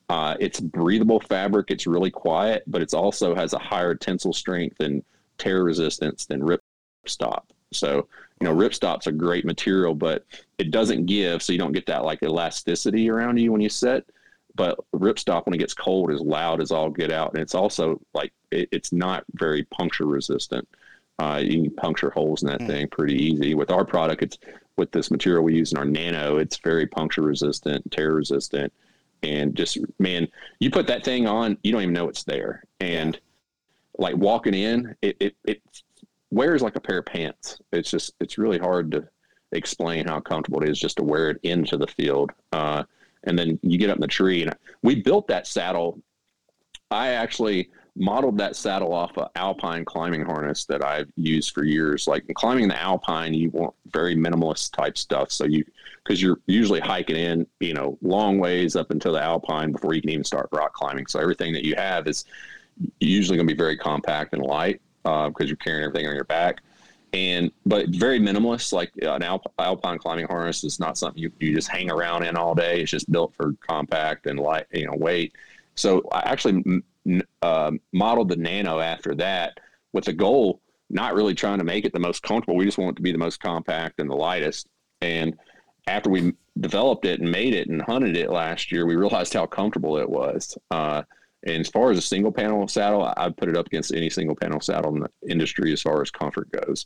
[SPEAKER 2] Uh, it's breathable fabric. It's really quiet, but it's also has a higher tensile strength and tear resistance than ripstop. So, you know, ripstop's a great material, but it doesn't give, so you don't get that like elasticity around you when you sit. But ripstop, when it gets cold, is loud as all get out, and it's also like it, it's not very puncture resistant. Uh, you can puncture holes in that
[SPEAKER 1] Mm.
[SPEAKER 2] thing pretty easy. With our product, it's with this material we use in our nano, it's very puncture resistant, tear resistant, and just man, you put that thing on, you don't even know it's there. And like walking in, it, it it wears like a pair of pants. It's just it's really hard to explain how comfortable it is just to wear it into the field. Uh, and then you get up in the tree, and we built that saddle. I actually modeled that saddle off a alpine climbing harness that I've used for years. Like climbing the alpine, you want very minimalist type stuff. So you, because you're usually hiking in, you know, long ways up until the alpine before you can even start rock climbing. So everything that you have is usually going to be very compact and light because you're carrying everything on your back. And but very minimalist. Like an alp- alpine climbing harness is not something you, you just hang around in all day. It's just built for compact and light, you know, weight. So I actually um modeled the Nano after that with the goal not really trying to make it the most comfortable. We just want it to be the most compact and the lightest. And after we developed it and made it and hunted it last year, we realized how comfortable it was. Uh, and as far as a single panel saddle, I- I'd put it up against any single panel saddle in the industry as far as comfort goes.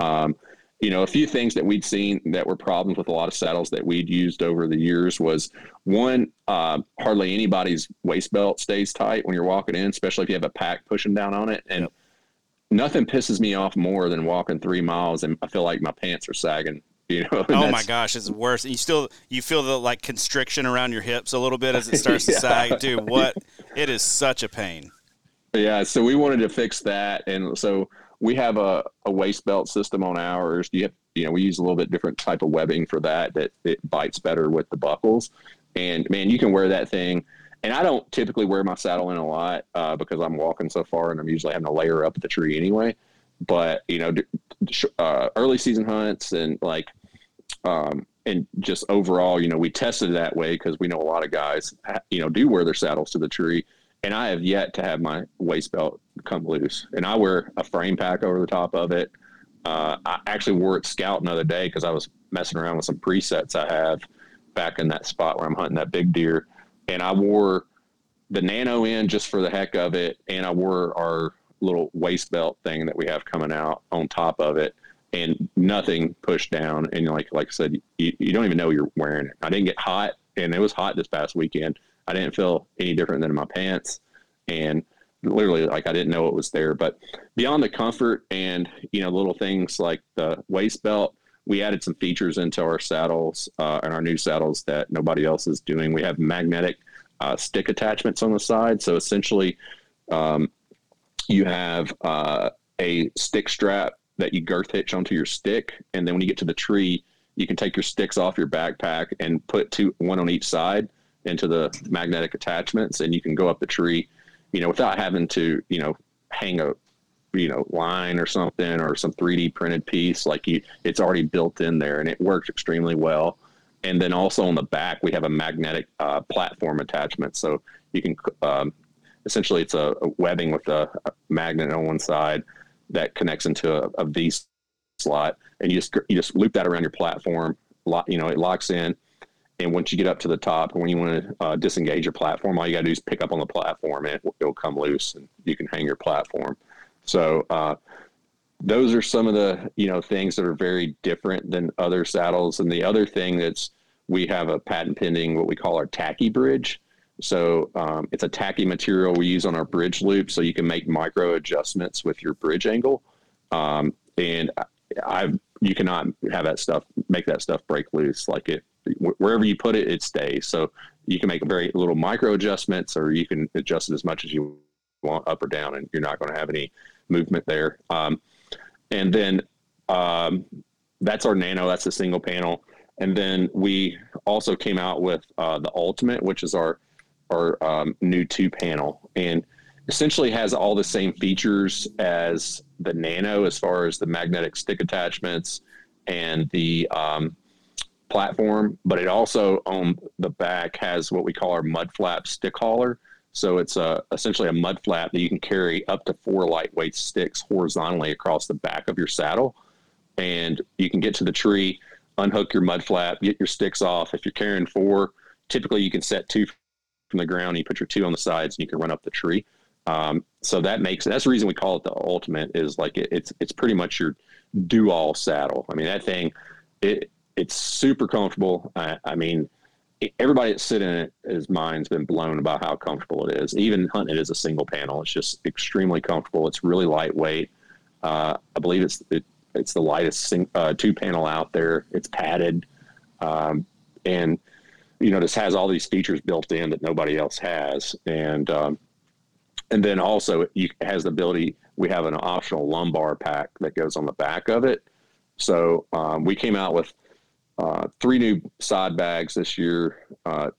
[SPEAKER 2] Um, you know, a few things that we'd seen that were problems with a lot of saddles that we'd used over the years was one, uh, hardly anybody's waist belt stays tight when you're walking in, especially if you have a pack pushing down on it. And
[SPEAKER 1] Yep.
[SPEAKER 2] nothing pisses me off more than walking three miles and I feel like my pants are sagging. You know,
[SPEAKER 1] Oh my gosh, it's worse. And You still you feel the like constriction around your hips a little bit as it starts to sag. Dude, what? It is such a pain.
[SPEAKER 2] Yeah, so we wanted to fix that, and so we have a, a waist belt system on ours. You have, you know, we use a little bit different type of webbing for that that it bites better with the buckles. And man, you can wear that thing. And I don't typically wear my saddle in a lot uh, because I'm walking so far, and I'm usually having to layer up the tree anyway. But you know, uh, early season hunts and like, um, and just overall, you know, we tested that way because we know a lot of guys, you know, do wear their saddles to the tree and I have yet to have my waist belt come loose. And I wear a frame pack over the top of it. Uh, I actually wore it scout another day because I was messing around with some presets I have back in that spot where I'm hunting that big deer, and I wore the nano in just for the heck of it, and I wore our little waist belt thing that we have coming out on top of it, and nothing pushed down. And like like I said, you, you don't even know you're wearing it. I didn't get hot, and it was hot this past weekend. I didn't feel any different than my pants, and literally like I didn't know it was there. But beyond the comfort and you know little things like the waist belt, we added some features into our saddles uh, and our new saddles that nobody else is doing. We have magnetic uh, stick attachments on the side, so essentially um, you have uh, a stick strap that you girth hitch onto your stick, and then when you get to the tree, you can take your sticks off your backpack and put two one on each side into the magnetic attachments and you can go up the tree, you know, without having to, you know, hang a, you know, line or something or some 3D printed piece. Like you, it's already built in there and it works extremely well. And then also on the back, we have a magnetic uh, platform attachment. So you can, um, essentially it's a, a, webbing with a, a, magnet on one side that connects into a, a V slot and you just, you just loop that around your platform. You know, it locks in and once you get up to the top, when you want to uh, disengage your platform, all you got to do is pick up on the platform and it, will come loose and you can hang your platform. So, uh, those are some of the, you know, things that are very different than other saddles. And the other thing that's, we have a patent pending, what we call our tacky bridge. So, um, it's a tacky material we use on our bridge loop. So you can make micro adjustments with your bridge angle. Um, and I've, you cannot have that stuff, make that stuff break loose. Like it, wherever you put it, it stays. So you can make very little micro adjustments, or you can adjust it as much as you want up or down, and you're not going to have any movement there. Um, and then um, that's our nano. That's a single panel. And then we also came out with uh, the ultimate, which is our our um, new two panel, and essentially has all the same features as the nano as far as the magnetic stick attachments and the um, platform, but it also on the back has what we call our mud flap stick hauler. So it's a, essentially a mud flap that you can carry up to four lightweight sticks horizontally across the back of your saddle. And you can get to the tree, unhook your mud flap, get your sticks off. If you're carrying four, typically you can set two from the ground. You put your two on the sides and you can run up the tree. Um, so that makes that's the reason we call it the ultimate is like it, it's it's pretty much your do all saddle. I mean that thing it it's super comfortable. I, I mean, everybody that's sitting in it, his mind's been blown about how comfortable it is. Even hunting it as a single panel, it's just extremely comfortable. It's really lightweight. Uh, I believe it's it, it's the lightest sing, uh, two panel out there. It's padded, um, and you know, this has all these features built in that nobody else has. And um, and then also it has the ability. We have an optional lumbar pack that goes on the back of it. So um, we came out with uh, three new side bags this year. Uh,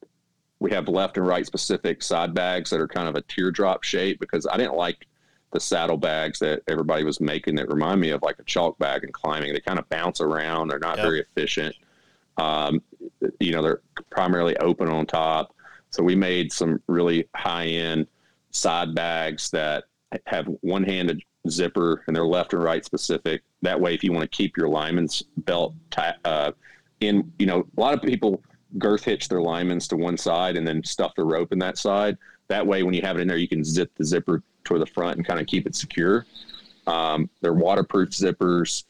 [SPEAKER 2] we have left and right specific side bags that are kind of a teardrop shape because I didn't like the saddle bags that everybody was making that remind me of like a chalk bag and climbing. They kind of bounce around. They're not yep. very efficient. Um, you know, they're primarily open on top. So we made some really high end side bags that have one handed zipper and they're left and right specific. That way, if you want to keep your lineman's belt uh, in you know a lot of people girth hitch their linemen's to one side and then stuff the rope in that side. That way, when you have it in there, you can zip the zipper toward the front and kind of keep it secure. Um, they're waterproof zippers.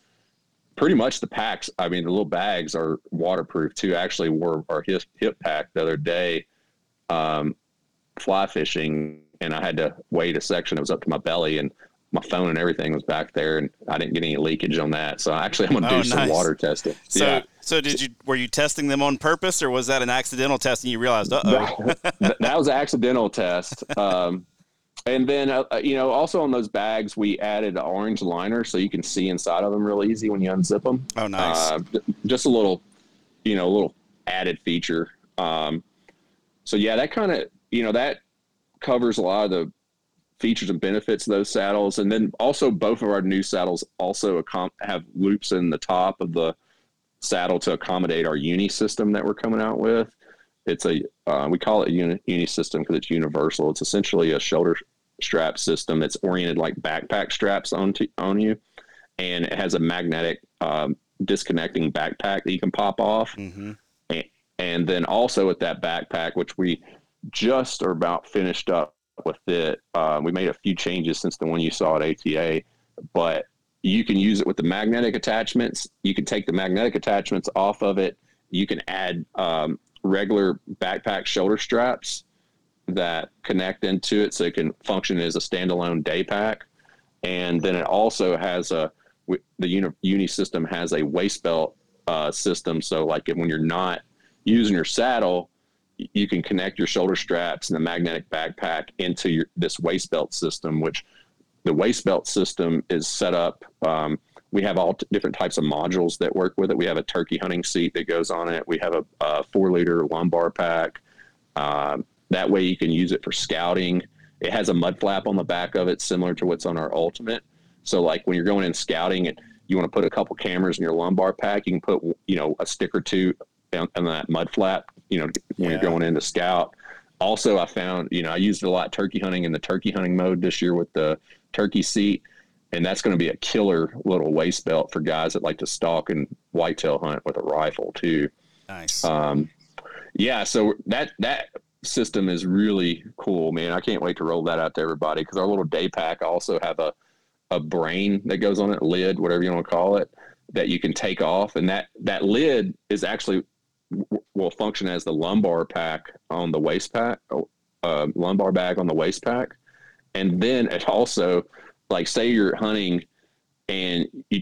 [SPEAKER 2] Pretty much the packs, I mean, the little bags are waterproof too. Actually, wore our hip, hip pack the other day um, fly fishing, and I had to wait a section that was up to my belly, and my phone and everything was back there, and I didn't get any leakage on that. So actually, I'm going to oh, do nice. some water testing.
[SPEAKER 1] So, yeah. so did you? Were you testing them on purpose, or was that an accidental test and you realized, uh oh?
[SPEAKER 2] that, that, was an accidental test. Um, And then, uh, uh, you know, also on those bags, we added an orange liner so you can see inside of them real easy when you unzip them.
[SPEAKER 1] Oh, nice.
[SPEAKER 2] Uh, just a little, you know, a little added feature. Um, so yeah, that kind of, you know, that covers a lot of the features and benefits of those saddles. And then also both of our new saddles also have loops in the top of the saddle to accommodate our uni system that we're coming out with. It's a, uh, we call it uni, uni system because it's universal. It's essentially a shoulder strap system that's oriented like backpack straps on, to, on you. And it has a magnetic um, disconnecting backpack that you can pop off. Mm-hmm. And, and then also with that backpack, which we just are about finished up with it. Um, we made a few changes since the one you saw at ATA, but you can use it with the magnetic attachments. You can take the magnetic attachments off of it. You can add um, regular backpack shoulder straps that connect into it so it can function as a standalone day pack. And then it also has a, the uni, uni system has a waist belt uh, system. So, like when you're not using your saddle, you can connect your shoulder straps and the magnetic backpack into your, this waist belt system, which the waist belt system is set up. Um, we have all t- different types of modules that work with it. We have a turkey hunting seat that goes on it. We have a, a four liter lumbar pack. Um, that way you can use it for scouting. It has a mud flap on the back of it, similar to what's on our Ultimate. So, like when you're going in scouting and you want to put a couple cameras in your lumbar pack, you can put you know a stick or two on, on that mud flap. You know when yeah. you're going in to scout. Also, I found you know I used it a lot turkey hunting in the turkey hunting mode this year with the turkey seat and that's going to be a killer little waist belt for guys that like to stalk and whitetail hunt with a rifle too.
[SPEAKER 1] Nice.
[SPEAKER 2] Um, yeah, so that that system is really cool, man. I can't wait to roll that out to everybody because our little day pack also have a a brain that goes on it, lid, whatever you want to call it, that you can take off, and that that lid is actually will function as the lumbar pack on the waist pack, uh, lumbar bag on the waist pack, and then it also like say you're hunting and you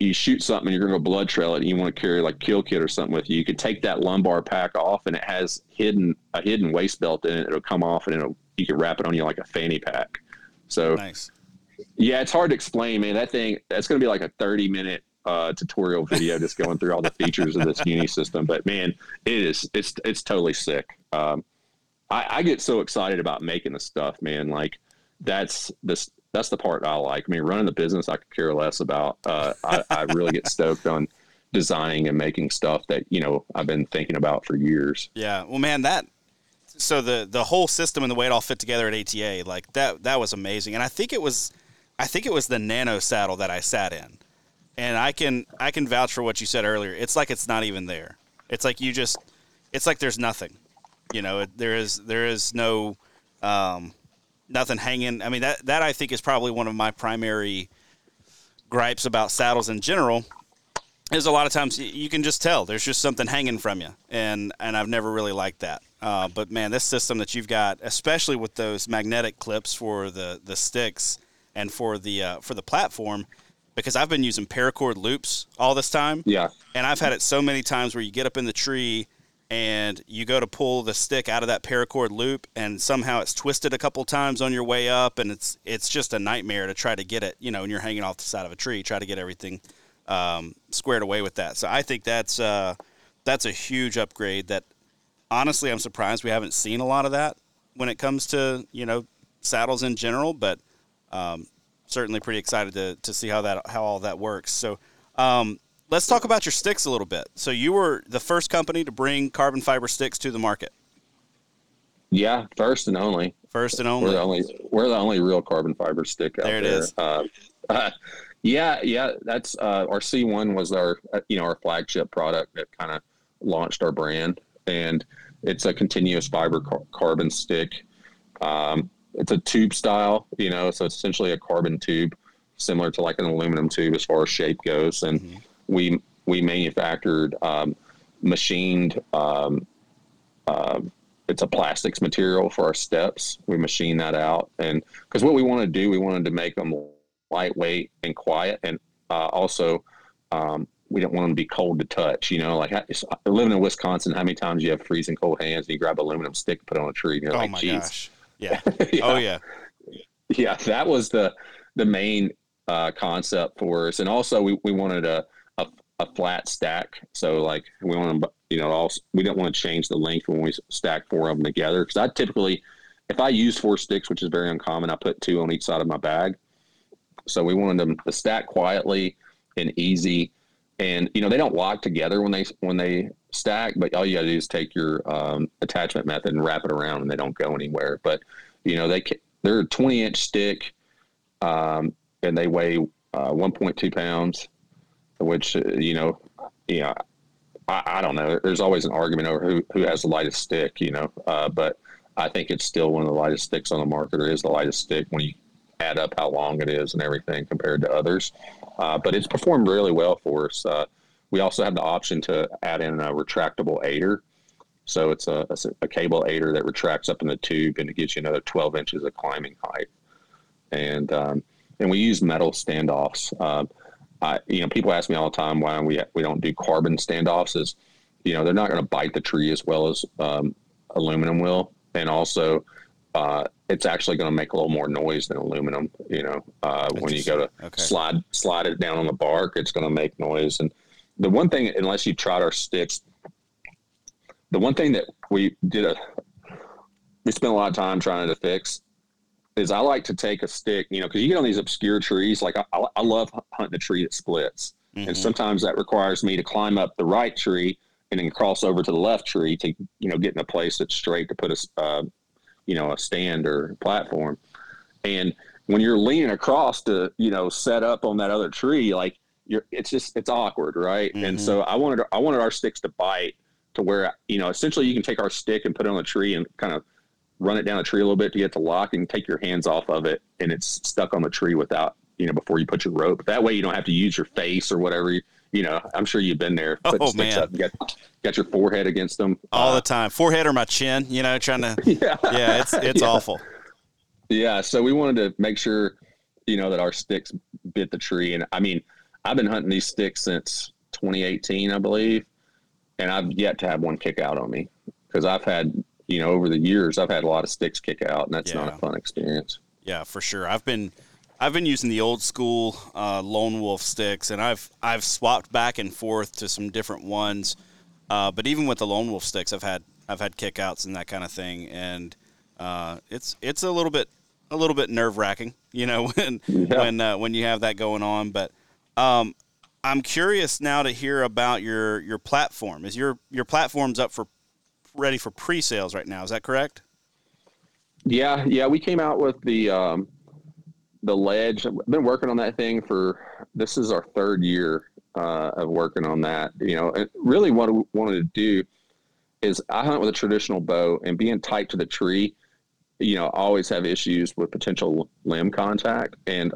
[SPEAKER 2] you shoot something and you're going to go blood trail it and you want to carry like kill kit or something with you, you can take that lumbar pack off and it has hidden a hidden waist belt in it. It'll come off and it'll you can wrap it on you like a fanny pack. So
[SPEAKER 1] nice.
[SPEAKER 2] Yeah, it's hard to explain, man. That thing that's going to be like a 30 minute uh, tutorial video just going through all the features of this uni system. But man, it is it's it's totally sick. Um, I, I get so excited about making the stuff, man. Like that's this that's the part I like. I mean, running the business, I could care less about. Uh, I, I really get stoked on designing and making stuff that you know I've been thinking about for years.
[SPEAKER 1] Yeah, well, man, that so the the whole system and the way it all fit together at ATA, like that that was amazing. And I think it was, I think it was the Nano saddle that I sat in, and I can I can vouch for what you said earlier. It's like it's not even there. It's like you just, it's like there's nothing. You know, there is there is no. Um, nothing hanging. I mean that that I think is probably one of my primary gripes about saddles in general. Is a lot of times you can just tell there's just something hanging from you, and and I've never really liked that. Uh, but man, this system that you've got, especially with those magnetic clips for the the sticks and for the uh, for the platform, because I've been using paracord loops all this time.
[SPEAKER 2] Yeah,
[SPEAKER 1] and I've had it so many times where you get up in the tree and you go to pull the stick out of that paracord loop and somehow it's twisted a couple times on your way up and it's it's just a nightmare to try to get it you know when you're hanging off the side of a tree try to get everything um, squared away with that. So i think that's uh, that's a huge upgrade that honestly i'm surprised we haven't seen a lot of that when it comes to you know saddles in general but um, certainly pretty excited to, to see how that how all that works. So um, let's talk about your sticks a little bit. So you were the first company to bring carbon fiber sticks to the market.
[SPEAKER 2] Yeah, first and only.
[SPEAKER 1] First and only.
[SPEAKER 2] We're the only. We're the only real carbon fiber stick out there.
[SPEAKER 1] It
[SPEAKER 2] there.
[SPEAKER 1] is. Uh,
[SPEAKER 2] uh, yeah, yeah. That's uh, our C1 was our uh, you know our flagship product that kind of launched our brand, and it's a continuous fiber car- carbon stick. Um, it's a tube style, you know, so it's essentially a carbon tube, similar to like an aluminum tube as far as shape goes, and mm-hmm we we manufactured um, machined. Um, uh, it's a plastics material for our steps. We machine that out, and because what we want to do, we wanted to make them lightweight and quiet, and uh, also um, we don't want them to be cold to touch. You know, like living in Wisconsin, how many times you have freezing cold hands and you grab aluminum stick, and put it on a tree, and you're
[SPEAKER 1] oh
[SPEAKER 2] like,
[SPEAKER 1] my
[SPEAKER 2] Geez.
[SPEAKER 1] gosh, yeah. yeah. oh yeah,
[SPEAKER 2] Yeah, that was the the main uh, concept for us, and also we, we wanted a, a, flat stack. So like we want to, you know, also we don't want to change the length when we stack four of them together because I typically, if I use four sticks, which is very uncommon, I put two on each side of my bag. So we wanted them to stack quietly and easy, and you know they don't lock together when they when they stack, but all you got to do is take your um, attachment method and wrap it around, and they don't go anywhere. But you know they they're a 20 inch stick. Um, and they weigh uh, 1.2 pounds, which uh, you know, you know, I, I, don't know. There's always an argument over who who has the lightest stick, you know, uh, but I think it's still one of the lightest sticks on the market, or is the lightest stick when you add up how long it is and everything compared to others. Uh, but it's performed really well for us. Uh, we also have the option to add in a retractable aider. So it's a, a, a, cable aider that retracts up in the tube and it gives you another 12 inches of climbing height. And um, and we use metal standoffs. Uh, I, you know, people ask me all the time why we we don't do carbon standoffs. Is you know they're not going to bite the tree as well as um, aluminum will, and also uh, it's actually going to make a little more noise than aluminum. You know, uh, when you go to okay. slide slide it down on the bark, it's going to make noise. And the one thing, unless you trot our sticks, the one thing that we did a we spent a lot of time trying to fix is I like to take a stick, you know, because you get on these obscure trees. Like I, I love hunting a tree that splits, mm-hmm. and sometimes that requires me to climb up the right tree and then cross over to the left tree to, you know, get in a place that's straight to put a, uh, you know, a stand or platform. And when you're leaning across to, you know, set up on that other tree, like you're, it's just it's awkward, right? Mm-hmm. And so I wanted I wanted our sticks to bite to where you know essentially you can take our stick and put it on a tree and kind of run it down a tree a little bit to get to lock and take your hands off of it and it's stuck on the tree without you know before you put your rope. That way you don't have to use your face or whatever you, you know i'm sure you've been there
[SPEAKER 1] oh man. up,
[SPEAKER 2] got, got your forehead against them.
[SPEAKER 1] All uh, the time. Forehead or my chin you know trying to yeah, yeah it's it's yeah. awful.
[SPEAKER 2] Yeah so we wanted to make sure you know that our sticks bit the tree and i mean i've been hunting these sticks since 2018 i believe and i've yet to have one kick out on me because i've had you know, over the years, I've had a lot of sticks kick out, and that's yeah. not a fun experience.
[SPEAKER 1] Yeah, for sure. I've been I've been using the old school uh, lone wolf sticks, and I've I've swapped back and forth to some different ones. Uh, but even with the lone wolf sticks, I've had I've had kickouts and that kind of thing, and uh, it's it's a little bit a little bit nerve wracking, you know, when yeah. when uh, when you have that going on. But um, I'm curious now to hear about your your platform. Is your your platform's up for ready for pre-sales right now. Is that correct?
[SPEAKER 2] Yeah, yeah. We came out with the um, the ledge. I've been working on that thing for this is our third year uh, of working on that. You know, and really what we wanted to do is I hunt with a traditional bow and being tight to the tree. You know, I always have issues with potential limb contact, and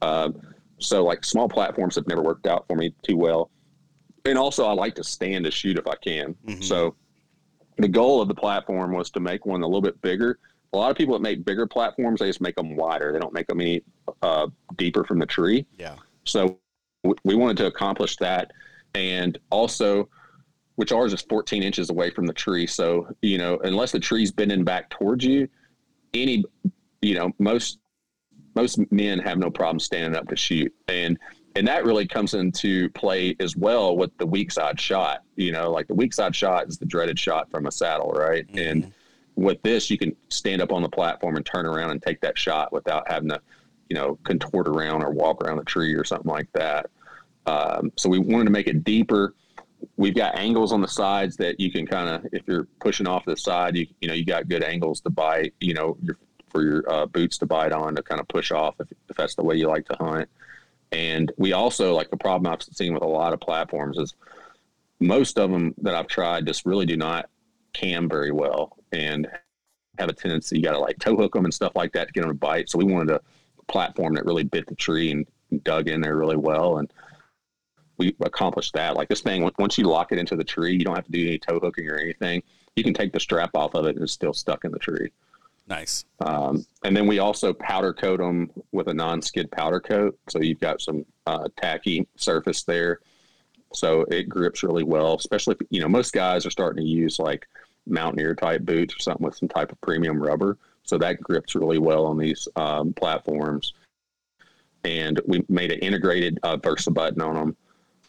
[SPEAKER 2] uh, so like small platforms have never worked out for me too well. And also, I like to stand to shoot if I can. Mm-hmm. So the goal of the platform was to make one a little bit bigger. A lot of people that make bigger platforms, they just make them wider. They don't make them any uh, deeper from the tree.
[SPEAKER 1] Yeah.
[SPEAKER 2] So we wanted to accomplish that, and also, which ours is 14 inches away from the tree. So you know, unless the tree's bending back towards you, any, you know, most most men have no problem standing up to shoot, and and that really comes into play as well with the weak side shot. You know, like the weak side shot is the dreaded shot from a saddle, right? Mm-hmm. And with this, you can stand up on the platform and turn around and take that shot without having to, you know, contort around or walk around the tree or something like that. Um, so we wanted to make it deeper. We've got angles on the sides that you can kind of, if you're pushing off the side, you you know, you got good angles to bite. You know, your, for your uh, boots to bite on to kind of push off if, if that's the way you like to hunt. And we also like the problem I've seen with a lot of platforms is most of them that I've tried just really do not cam very well and have a tendency you got to like tow hook them and stuff like that to get them to bite. So we wanted a platform that really bit the tree and dug in there really well and we accomplished that. Like this thing, once you lock it into the tree, you don't have to do any tow hooking or anything. You can take the strap off of it and it's still stuck in the tree.
[SPEAKER 1] Nice.
[SPEAKER 2] Um, and then we also powder coat them with a non-skid powder coat, so you've got some uh, tacky surface there, so it grips really well. Especially if you know most guys are starting to use like mountaineer type boots or something with some type of premium rubber. So that grips really well on these um, platforms. And we made an integrated uh, Versa button on them,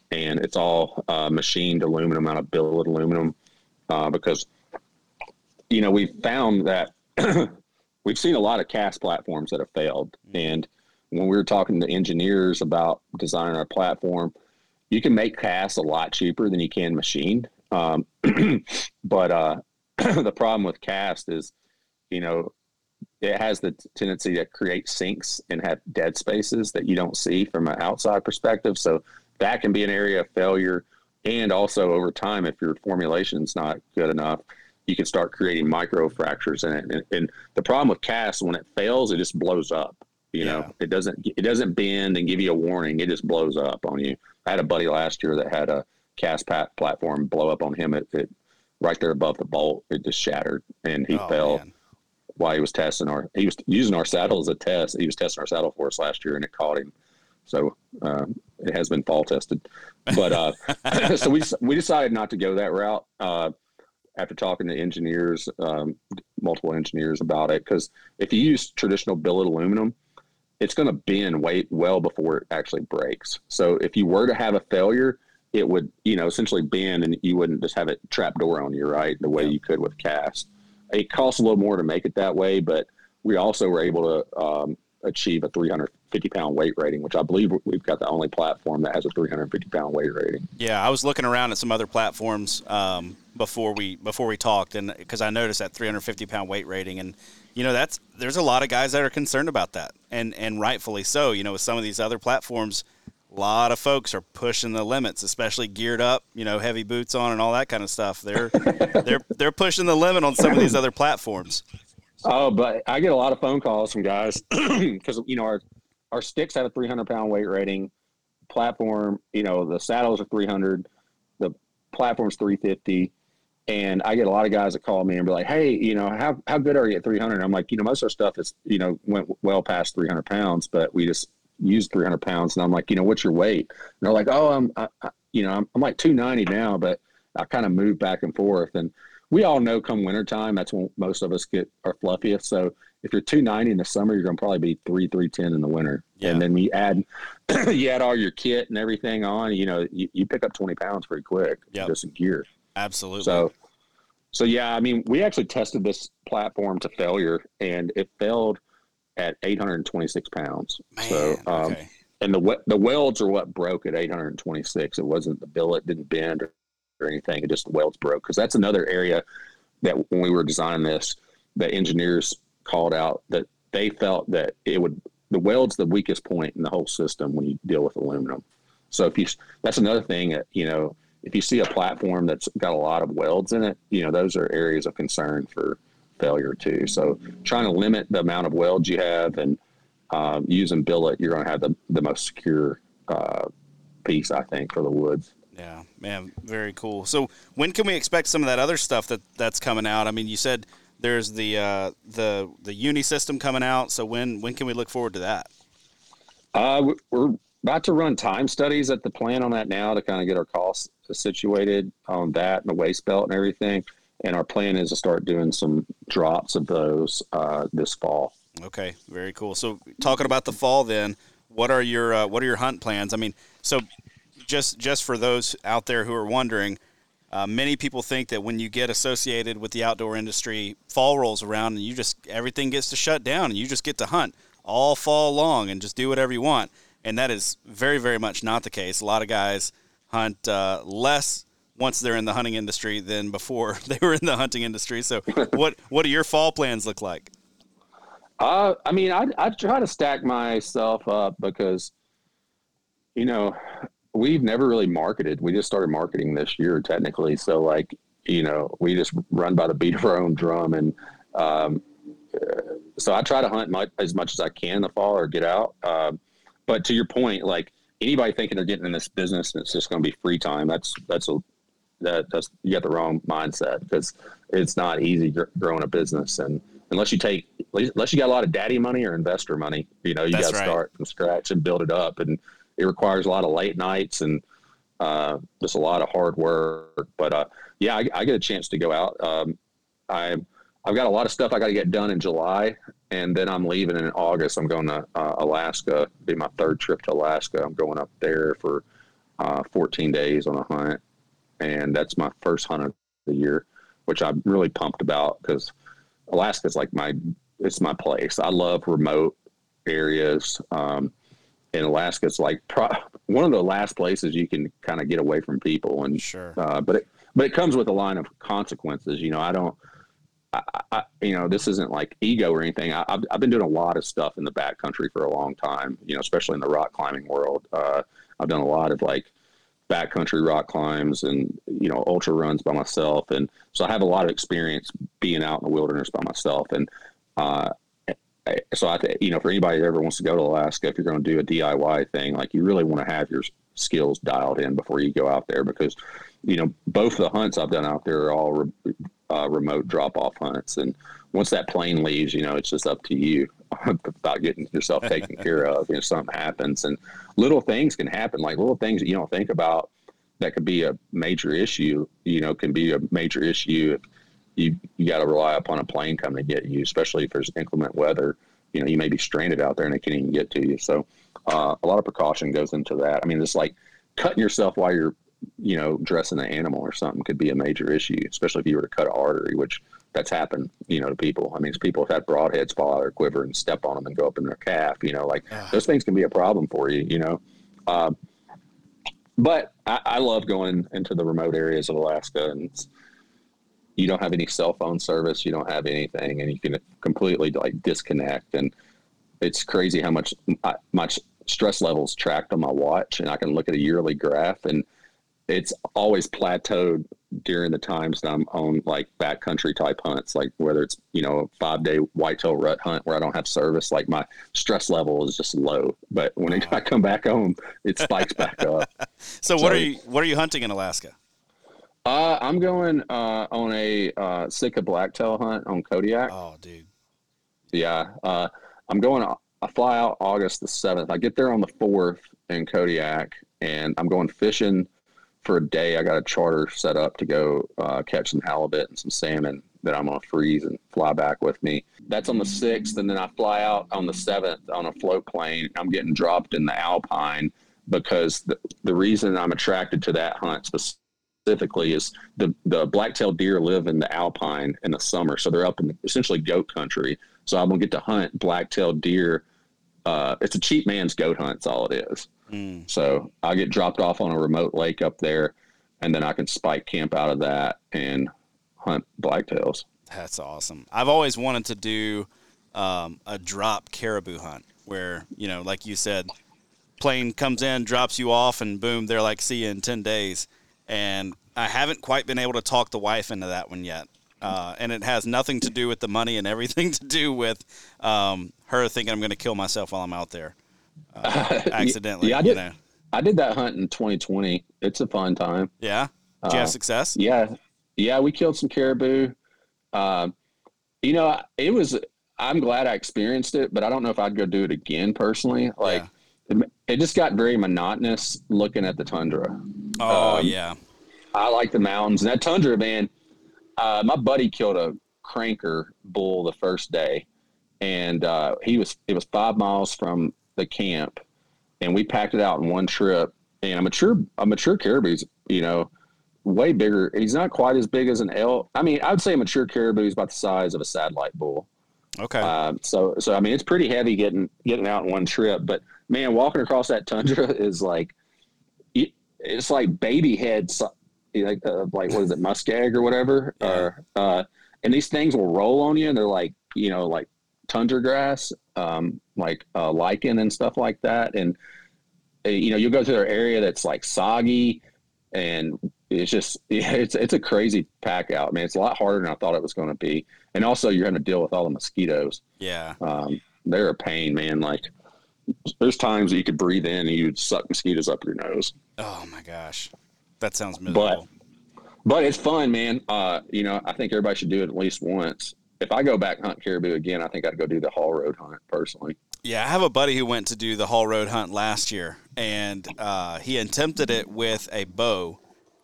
[SPEAKER 2] and it's all uh, machined aluminum out of billet aluminum uh, because you know we found that we've seen a lot of cast platforms that have failed, and when we were talking to engineers about designing our platform, you can make casts a lot cheaper than you can machine. Um, but uh, the problem with cast is, you know, it has the tendency to create sinks and have dead spaces that you don't see from an outside perspective. So that can be an area of failure. And also over time, if your formulation is not good enough, you can start creating micro fractures in it. And, and the problem with cast, when it fails, it just blows up. You yeah. know, it doesn't it doesn't bend and give you a warning. It just blows up on you. I had a buddy last year that had a cast pat platform blow up on him. It, it right there above the bolt. It just shattered, and he oh, fell man. while he was testing our. He was using our saddle as a test. He was testing our saddle for us last year, and it caught him. So uh, it has been fall tested, but uh, so we we decided not to go that route. Uh, after talking to engineers, um, multiple engineers about it, because if you use traditional billet aluminum, it's going to bend way well before it actually breaks. So if you were to have a failure, it would, you know, essentially bend and you wouldn't just have it trap door on you, right? The way yeah. you could with cast. It costs a little more to make it that way, but we also were able to um, achieve a 350 pound weight rating, which I believe we've got the only platform that has a 350 pound weight rating.
[SPEAKER 1] Yeah, I was looking around at some other platforms um, before we before we talked, and because I noticed that 350 pound weight rating, and you know that's there's a lot of guys that are concerned about that, and and rightfully so. You know, with some of these other platforms, a lot of folks are pushing the limits, especially geared up, you know, heavy boots on and all that kind of stuff. They're they're they're pushing the limit on some of these other platforms.
[SPEAKER 2] Oh, but I get a lot of phone calls from guys because you know our our sticks have a 300 pound weight rating. Platform, you know, the saddles are 300, the platform's 350 and I get a lot of guys that call me and be like, "Hey, you know, how how good are you at 300?" I'm like, you know, most of our stuff is, you know, went well past 300 pounds, but we just used 300 pounds. And I'm like, you know, what's your weight? And they're like, oh, I'm, I, I, you know, I'm, I'm like 290 now, but I kind of move back and forth. And we all know come wintertime, that's when most of us get our fluffiest. So if you're 290 in the summer, you're going to probably be three, 310 in the winter. Yeah. And then you add, you add all your kit and everything on, you know, you, you pick up 20 pounds pretty quick yep. just in gear.
[SPEAKER 1] Absolutely.
[SPEAKER 2] So, so yeah, I mean, we actually tested this platform to failure and it failed at 826 pounds. Man, so, um, okay. and the the welds are what broke at 826. It wasn't the billet didn't bend or, or anything. It just the welds broke because that's another area that when we were designing this, the engineers called out that they felt that it would the weld's the weakest point in the whole system when you deal with aluminum. So if you that's another thing that you know if you see a platform that's got a lot of welds in it, you know those are areas of concern for failure too. So trying to limit the amount of welds you have and um, using billet, you're going to have the, the most secure uh, piece, I think, for the woods.
[SPEAKER 1] Yeah, man, very cool. So when can we expect some of that other stuff that that's coming out? I mean, you said there's the uh, the the uni system coming out. So when when can we look forward to that?
[SPEAKER 2] Uh, we're about to run time studies at the plant on that now to kind of get our costs situated on that and the waist belt and everything and our plan is to start doing some drops of those uh, this fall.
[SPEAKER 1] Okay, very cool. So, talking about the fall, then, what are your uh, what are your hunt plans? I mean, so just just for those out there who are wondering, uh, many people think that when you get associated with the outdoor industry, fall rolls around and you just everything gets to shut down and you just get to hunt all fall long and just do whatever you want. And that is very, very much not the case. A lot of guys hunt uh, less once they're in the hunting industry than before they were in the hunting industry. So, what what do your fall plans look like?
[SPEAKER 2] Uh, I mean, I I try to stack myself up because, you know, we've never really marketed. We just started marketing this year, technically. So, like, you know, we just run by the beat of our own drum, and um, so I try to hunt much, as much as I can in the fall or get out. Uh, but to your point, like anybody thinking they're getting in this business and it's just going to be free time, that's that's a that that's you got the wrong mindset because it's not easy growing a business and unless you take unless you got a lot of daddy money or investor money you know you got to right. start from scratch and build it up and it requires a lot of late nights and uh, just a lot of hard work but uh, yeah I, I, get a chance to go out um, i I've got a lot of stuff I got to get done in July, and then I'm leaving in August. I'm going to uh, Alaska. Be my third trip to Alaska. I'm going up there for uh, 14 days on a hunt, and that's my first hunt of the year, which I'm really pumped about because Alaska's like my it's my place. I love remote areas. Um, and it's like pro- one of the last places you can kind of get away from people, and
[SPEAKER 1] Sure.
[SPEAKER 2] uh, but it but it comes with a line of consequences. You know, I don't. I, I, you know, this isn't like ego or anything. I, I've, I've been doing a lot of stuff in the backcountry for a long time. You know, especially in the rock climbing world. Uh, I've done a lot of like backcountry rock climbs and you know ultra runs by myself, and so I have a lot of experience being out in the wilderness by myself. And uh, so I, you know, for anybody that ever wants to go to Alaska, if you're going to do a DIY thing, like you really want to have your skills dialed in before you go out there because, you know, both the hunts I've done out there are all re- uh, remote drop off hunts. And once that plane leaves, you know, it's just up to you about getting yourself taken care of. You know, something happens and little things can happen, like little things that you don't think about that could be a major issue, you know, can be a major issue if you, you got to rely upon a plane coming to get you, especially if there's inclement weather. You know, you may be stranded out there and they can't even get to you. So, uh, a lot of precaution goes into that. I mean, it's like cutting yourself while you're, you know, dressing an animal or something could be a major issue, especially if you were to cut an artery, which that's happened, you know, to people. I mean, people have had broadheads fall out of their quiver and step on them and go up in their calf. You know, like
[SPEAKER 1] Ugh.
[SPEAKER 2] those things can be a problem for you. You know, um, but I, I love going into the remote areas of Alaska and. You don't have any cell phone service, you don't have anything, and you can completely like disconnect. And it's crazy how much I, much stress levels tracked on my watch, and I can look at a yearly graph, and it's always plateaued during the times that I'm on like backcountry type hunts, like whether it's you know a five day whitetail rut hunt where I don't have service, like my stress level is just low. But when I uh-huh. come back home, it spikes back up.
[SPEAKER 1] So what are you what are you hunting in Alaska?
[SPEAKER 2] Uh, I'm going uh, on a uh, Sitka blacktail hunt on Kodiak.
[SPEAKER 1] Oh, dude.
[SPEAKER 2] Yeah, uh, I'm going. I fly out August the seventh. I get there on the fourth in Kodiak, and I'm going fishing for a day. I got a charter set up to go uh, catch some halibut and some salmon that I'm gonna freeze and fly back with me. That's on the sixth, and then I fly out on the seventh on a float plane. I'm getting dropped in the Alpine because the, the reason I'm attracted to that hunt specifically is the the black-tailed deer live in the Alpine in the summer, so they're up in essentially goat country. So I'm gonna get to hunt black-tailed deer. Uh, it's a cheap man's goat hunt. That's all it is.
[SPEAKER 1] Mm.
[SPEAKER 2] So I get dropped off on a remote lake up there, and then I can spike camp out of that and hunt blacktails.
[SPEAKER 1] That's awesome. I've always wanted to do um, a drop caribou hunt where, you know, like you said, plane comes in, drops you off, and boom, they're like, see you in 10 days. And I haven't quite been able to talk the wife into that one yet. Uh, and it has nothing to do with the money and everything to do with um, her thinking I'm going to kill myself while I'm out there uh, accidentally.
[SPEAKER 2] yeah, I
[SPEAKER 1] you
[SPEAKER 2] did-
[SPEAKER 1] know.
[SPEAKER 2] I did that hunt in 2020. It's a fun time.
[SPEAKER 1] Yeah. Did you have
[SPEAKER 2] Uh,
[SPEAKER 1] success?
[SPEAKER 2] Yeah, yeah, we killed some caribou. Um, you know, it was. I'm glad I experienced it, but I don't know if I'd go do it again personally. Like, it, it just got very monotonous looking at the tundra.
[SPEAKER 1] Oh,
[SPEAKER 2] um,
[SPEAKER 1] yeah.
[SPEAKER 2] I like the mountains and that tundra, man. Uh, my buddy killed a cranker bull the first day, and uh, he was it was five miles from the camp, and we packed it out in one trip. And a mature a mature caribou's you know way bigger. He's not quite as big as an elk. I mean, I would say a mature caribou is about the size of a satellite bull.
[SPEAKER 1] Okay.
[SPEAKER 2] Um, so, so I mean, it's pretty heavy getting getting out in one trip. But man, walking across that tundra is like, it's like baby heads, like uh, like what is it, muskeg or whatever.
[SPEAKER 1] Yeah.
[SPEAKER 2] Or, uh, and these things will roll on you, and they're like, you know, like tundra grass, um, like uh, lichen and stuff like that. And uh, you know, you'll go through an area that's like soggy, and it's just it's it's a crazy pack out, man. It's a lot harder than I thought it was going to be. And also, you're going to deal with all the mosquitoes.
[SPEAKER 1] yeah.
[SPEAKER 2] Um, they're a pain, man. Like, there's times that you could breathe in and you'd suck mosquitoes up your nose.
[SPEAKER 1] Oh, my gosh. That sounds miserable.
[SPEAKER 2] But it's fun, man. Uh, you know, I think everybody should do it at least once. If I go back hunt caribou again, I think I'd go do the Haul Road hunt personally.
[SPEAKER 1] Yeah, I have a buddy who went to do the Haul Road hunt last year, and uh, he attempted it with a bow,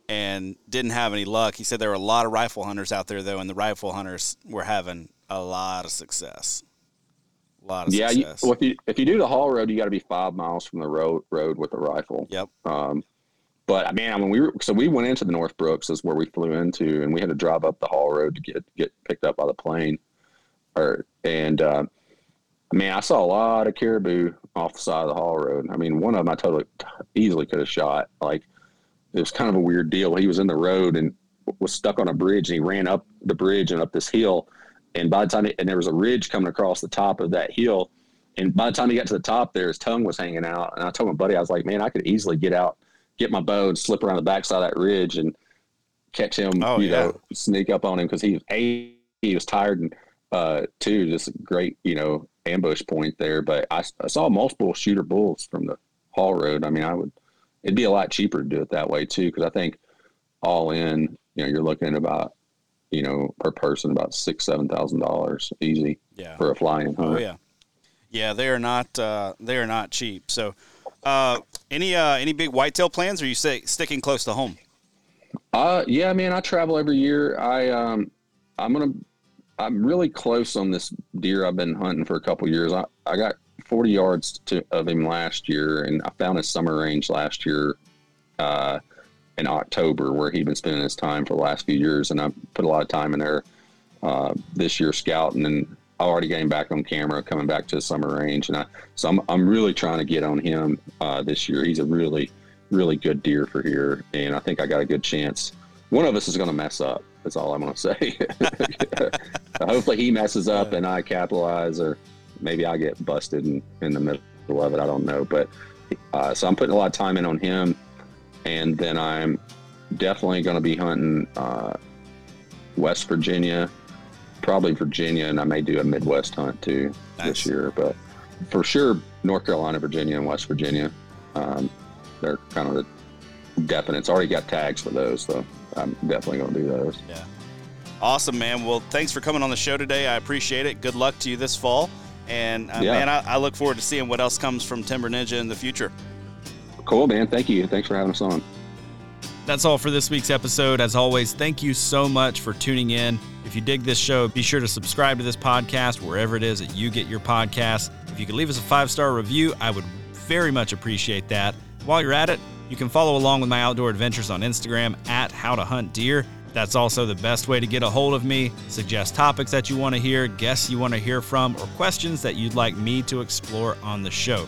[SPEAKER 1] and didn't have any luck. He said there were a lot of rifle hunters out there though, and the rifle hunters were having a lot of success. A lot of
[SPEAKER 2] yeah, you, well, if you if you do the haul road, you got to be five miles from the road road with a rifle.
[SPEAKER 1] yep.
[SPEAKER 2] Um, but man, I mean, we were so we went into the North Brooks is where we flew into, and we had to drive up the haul road to get get picked up by the plane. Or and uh, man, I saw a lot of caribou off the side of the haul road. I mean, one of them I totally easily could have shot. Like it was kind of a weird deal. He was in the road and was stuck on a bridge, and he ran up the bridge and up this hill. And by the time, it, and there was a ridge coming across the top of that hill. And by the time he got to the top there, his tongue was hanging out. And I told my buddy, I was like, man, I could easily get out, get my bow and slip around the backside of that ridge and catch him,
[SPEAKER 1] Oh,
[SPEAKER 2] you
[SPEAKER 1] yeah.
[SPEAKER 2] know, sneak up on him because he was a he was tired and uh two just a great you know ambush point there. But I, I saw multiple shooter bulls from the haul road. I mean, I would it'd be a lot cheaper to do it that way too because I think all in, you know, you're looking at about you know per person about six seven thousand dollars easy
[SPEAKER 1] Yeah.
[SPEAKER 2] for a flying hunt.
[SPEAKER 1] Oh yeah, yeah. They are not. Uh, they are not cheap. So, uh, any uh, any big whitetail plans? Or are you say, sticking close to home?
[SPEAKER 2] Uh, yeah, man, I travel every year. I, um, I'm gonna, I'm really close on this deer I've been hunting for a couple years. I, I got 40 yards to, of him last year, and I found his summer range last year, uh, in October, where he'd been spending his time for the last few years, and I put a lot of time in there, uh, this year scouting, and I already got him back on camera, coming back to the summer range, and I, so I'm, I'm really trying to get on him, uh, this year. He's a really, really good deer for here, and I think I got a good chance. One of us is going to mess up. That's all I'm going to say. Hopefully, he messes up and I capitalize, or maybe I get busted in, in the middle of it. I don't know, but uh, so I'm putting a lot of time in on him, and then I'm definitely going to be hunting uh, West Virginia, probably Virginia, and I may do a Midwest hunt too
[SPEAKER 1] Nice.
[SPEAKER 2] this year, but for sure North Carolina, Virginia, and West Virginia. Um, they're kind of the definite. It's already got tags for those, so I'm definitely going to do those.
[SPEAKER 1] Yeah. Awesome, man. Well, thanks for coming on the show today. I appreciate it. Good luck to you this fall. And uh,
[SPEAKER 2] Yeah.
[SPEAKER 1] man, I, I look forward to seeing what else comes from Timber Ninja in the future.
[SPEAKER 2] Cool, man. Thank you. Thanks for having us on.
[SPEAKER 1] That's all for this week's episode. As always, thank you so much for tuning in. If you dig this show, be sure to subscribe to this podcast wherever it is that you get your podcasts. If you could leave us a five star review, I would very much appreciate that. While you're at it, you can follow along with my outdoor adventures on Instagram at How to Hunt Deer. That's also the best way to get a hold of me, suggest topics that you want to hear, guests you want to hear from, or questions that you'd like me to explore on the show.